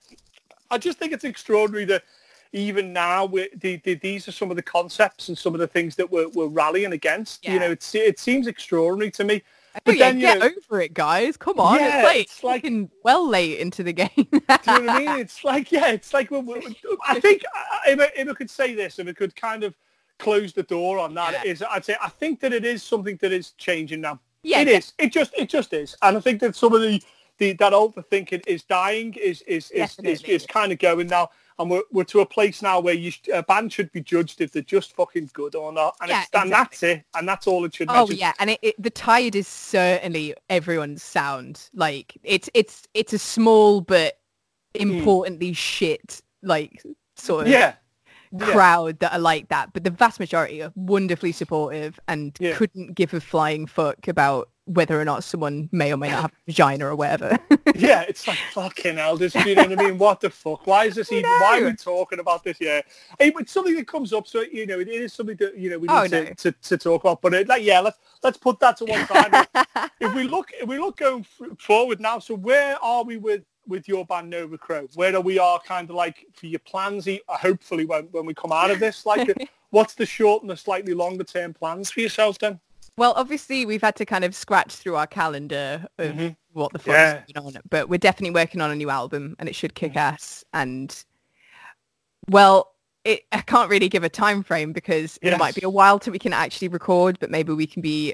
I just think it's extraordinary that even now the, the, these are some of the concepts and some of the things that we're, we're rallying against. You know, it's, it seems extraordinary to me. Oh, But yeah, then, you get know- over it guys come on Yeah, it's like, it's like- well late into the game Do you know what I mean? It's like, yeah, it's like, we- we- I think if I, if I could say this, if I could kind of close the door on that, Yeah. is I'd say I think that it is something that is changing now. Yeah, it is. It just, it just is. And I think that some of the, the that older thinking is dying, is is is, is, Definitely. is kind of going now. And we're, we're to a place now where you sh- a band should be judged if they're just fucking good or not. And, Yeah, it's, and that's it. And that's all it should Oh measure. yeah, and it, it, the tide is certainly everyone's sound. Like it's it's it's a small but importantly shit like sort of Hmm. Yeah. Yeah. crowd that are like that. But the vast majority are wonderfully supportive and Yeah. couldn't give a flying fuck about whether or not someone may or may not have a vagina or whatever. Yeah, it's like fucking hell. This, you know what I mean? What the fuck? Why is this even? Why are we talking about this? Yeah, it's something that comes up. So you know, it is something that you know we need Oh, to, no. to, to talk about. But it, like, yeah, let's let's put that to one side. if we look, if we look going forward now, so where are we with with your band Novacrow? Where are we are kind of like for your plans? e- Hopefully, when when we come out of this, like, what's the short and the slightly longer term plans for yourselves then? well, obviously we've had to kind of scratch through our calendar of Mhm. what the fuck's Yeah. going on. But we're definitely working on a new album and it should kick Mm. ass. And well, it, I can't really give a time frame because it might be a while till we can actually record, but maybe we can be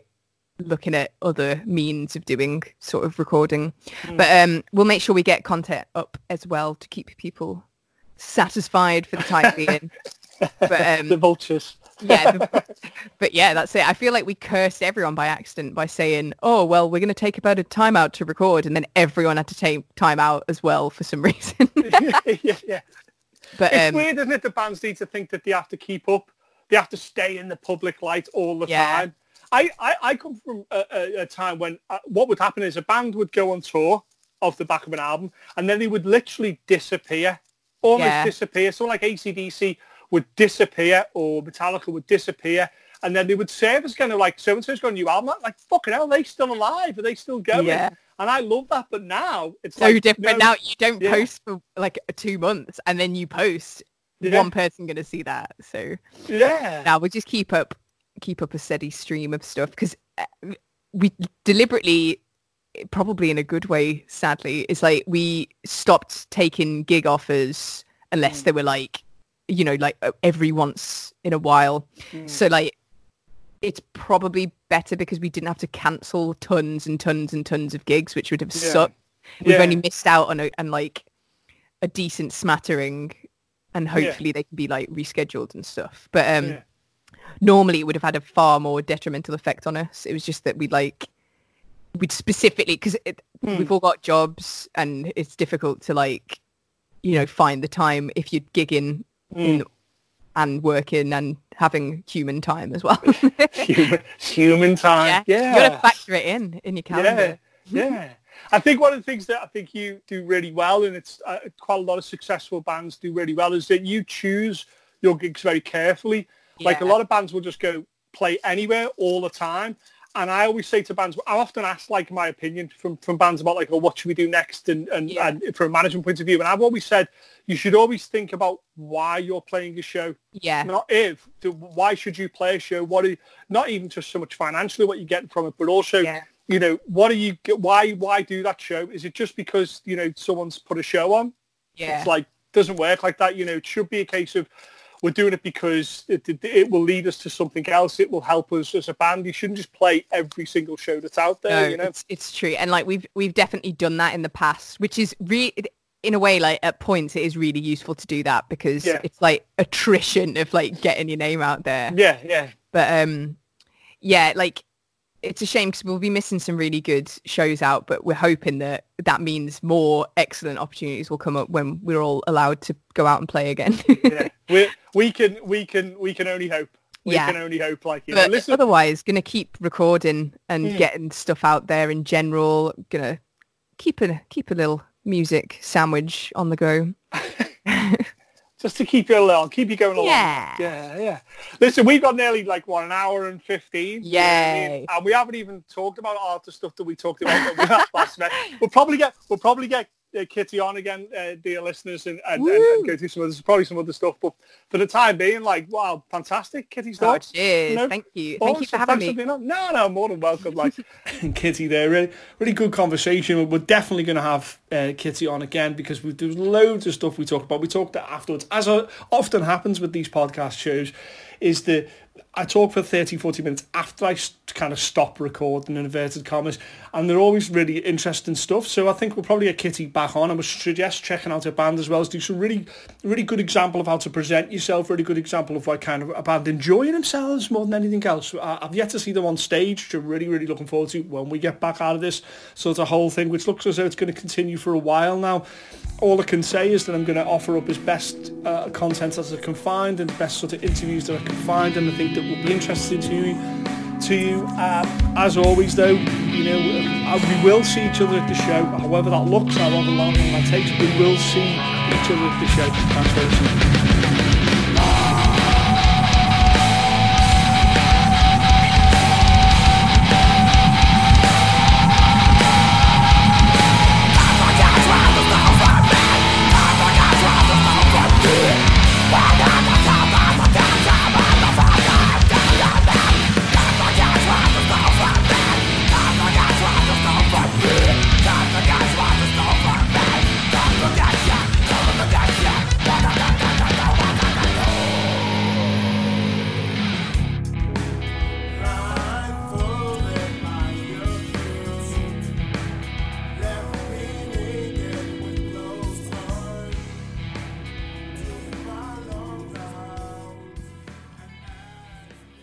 looking at other means of doing sort of recording. Mm. But um, we'll make sure we get content up as well to keep people satisfied for the time being. But um, the vultures. yeah, the- but yeah, that's it. I feel like we cursed everyone by accident by saying, "Oh, well, we're going to take about a time out to record," and then everyone had to take time out as well for some reason. yeah, yeah. but It's um, weird, isn't it? The bands need to think that they have to keep up. They have to stay in the public light all the Yeah. time. I, I, I come from a, a, a time when uh, what would happen is a band would go on tour off the back of an album and then they would literally disappear almost Yeah. disappear. So like ACDC would disappear or Metallica would disappear. And then they would serve as kind of like, so-and-so's got a new album. Like, fucking hell, are they still alive? Are they still going? Yeah. And I love that. But now it's so like, different no, now. You don't Yeah. post for like two months and then you post. Yeah. One person gonna see that. So Yeah. now we'll just keep up, keep up a steady stream of stuff because we deliberately, probably in a good way, sadly, it's like we stopped taking gig offers unless Mm. they were like, you know, like uh, every once in a while. Mm. So like, it's probably better because we didn't have to cancel tons and tons and tons of gigs, which would have Yeah. sucked. We've Yeah. only missed out on a, on like a decent smattering, and Yeah. hopefully they can be like rescheduled and stuff. But um, Yeah. Normally it would have had a far more detrimental effect on us. It was just that we like we'd specifically because Hmm. we've all got jobs and it's difficult to like you know find the time if you're gigging Hmm. in, and working and having human time as well. human, human time. Yeah. You've got to factor it in in your calendar. Yeah, yeah. I think one of the things that I think you do really well, and it's uh, quite a lot of successful bands do really well, is that you choose your gigs very carefully. Like a lot of bands will just go play anywhere all the time. And I always say to bands, I often ask like my opinion from, from bands about like, oh, what should we do next? And, and, Yeah. and from a management point of view. And I've always said, you should always think about why you're playing a show Yeah. not if. Why should you play a show? What are you, not even just so much financially what you're getting from it, but also, Yeah. you know, what are you? get- Why why do that show? Is it just because you know someone's put a show on? Yeah. It's like doesn't work like that. You know, it should be a case of we're doing it because it, it, it will lead us to something else. It will help us as a band. You shouldn't just play every single show that's out there. no, you know, it's it's true, and like we've we've definitely done that in the past, which is really in a way like at points it is really useful to do that because Yeah. it's like attrition of like getting your name out there. yeah, yeah, But um, yeah, like it's a shame because we'll be missing some really good shows out, but we're hoping that that means more excellent opportunities will come up when we're all allowed to go out and play again. yeah. we we can we can we can only hope. We Yeah. can only hope. Like you know, listen, otherwise, gonna keep recording and Hmm. getting stuff out there in general. Gonna keep a keep a little music sandwich on the go. just to keep you along, keep you going along. Yeah. yeah, yeah. Listen, we've got nearly like what an hour and fifteen. you know I mean? And we haven't even talked about all the stuff that we talked about when we had last night. We'll probably get we'll probably get Kitty on again, uh, dear listeners, and, and, and, and go through some other probably some other stuff. But for the time being, like wow, fantastic, Kitty's Oh, thoughts. cheers! No, Thank you, thank you for having Thanks me. being on. No, no, more than welcome. Like, Kitty there. Really, really good conversation. We're definitely going to have uh, Kitty on again because we, there was loads of stuff we talked about. We talked afterwards, as uh, often happens with these podcast shows, is that I talk for 30, 40 minutes after I kind of stop recording in inverted commas, and they're always really interesting stuff. So I think we'll probably get Kitty back on, I would suggest checking out her band as well as do some really, really good example of how to present yourself. Really good example of like kind of a band enjoying themselves more than anything else. I've yet to see them on stage, which I'm really, really looking forward to when we get back out of this sort of whole thing, which looks as though it's going to continue for a while now. All I can say is that I'm going to offer up as best uh, content as I can find and best sort of interviews that I can find, and I think that will be interesting to you. To you, uh, as always, though, you know, uh, we will see each other at the show. However that looks, however long that takes, we will see each other at the show. Thanks very much.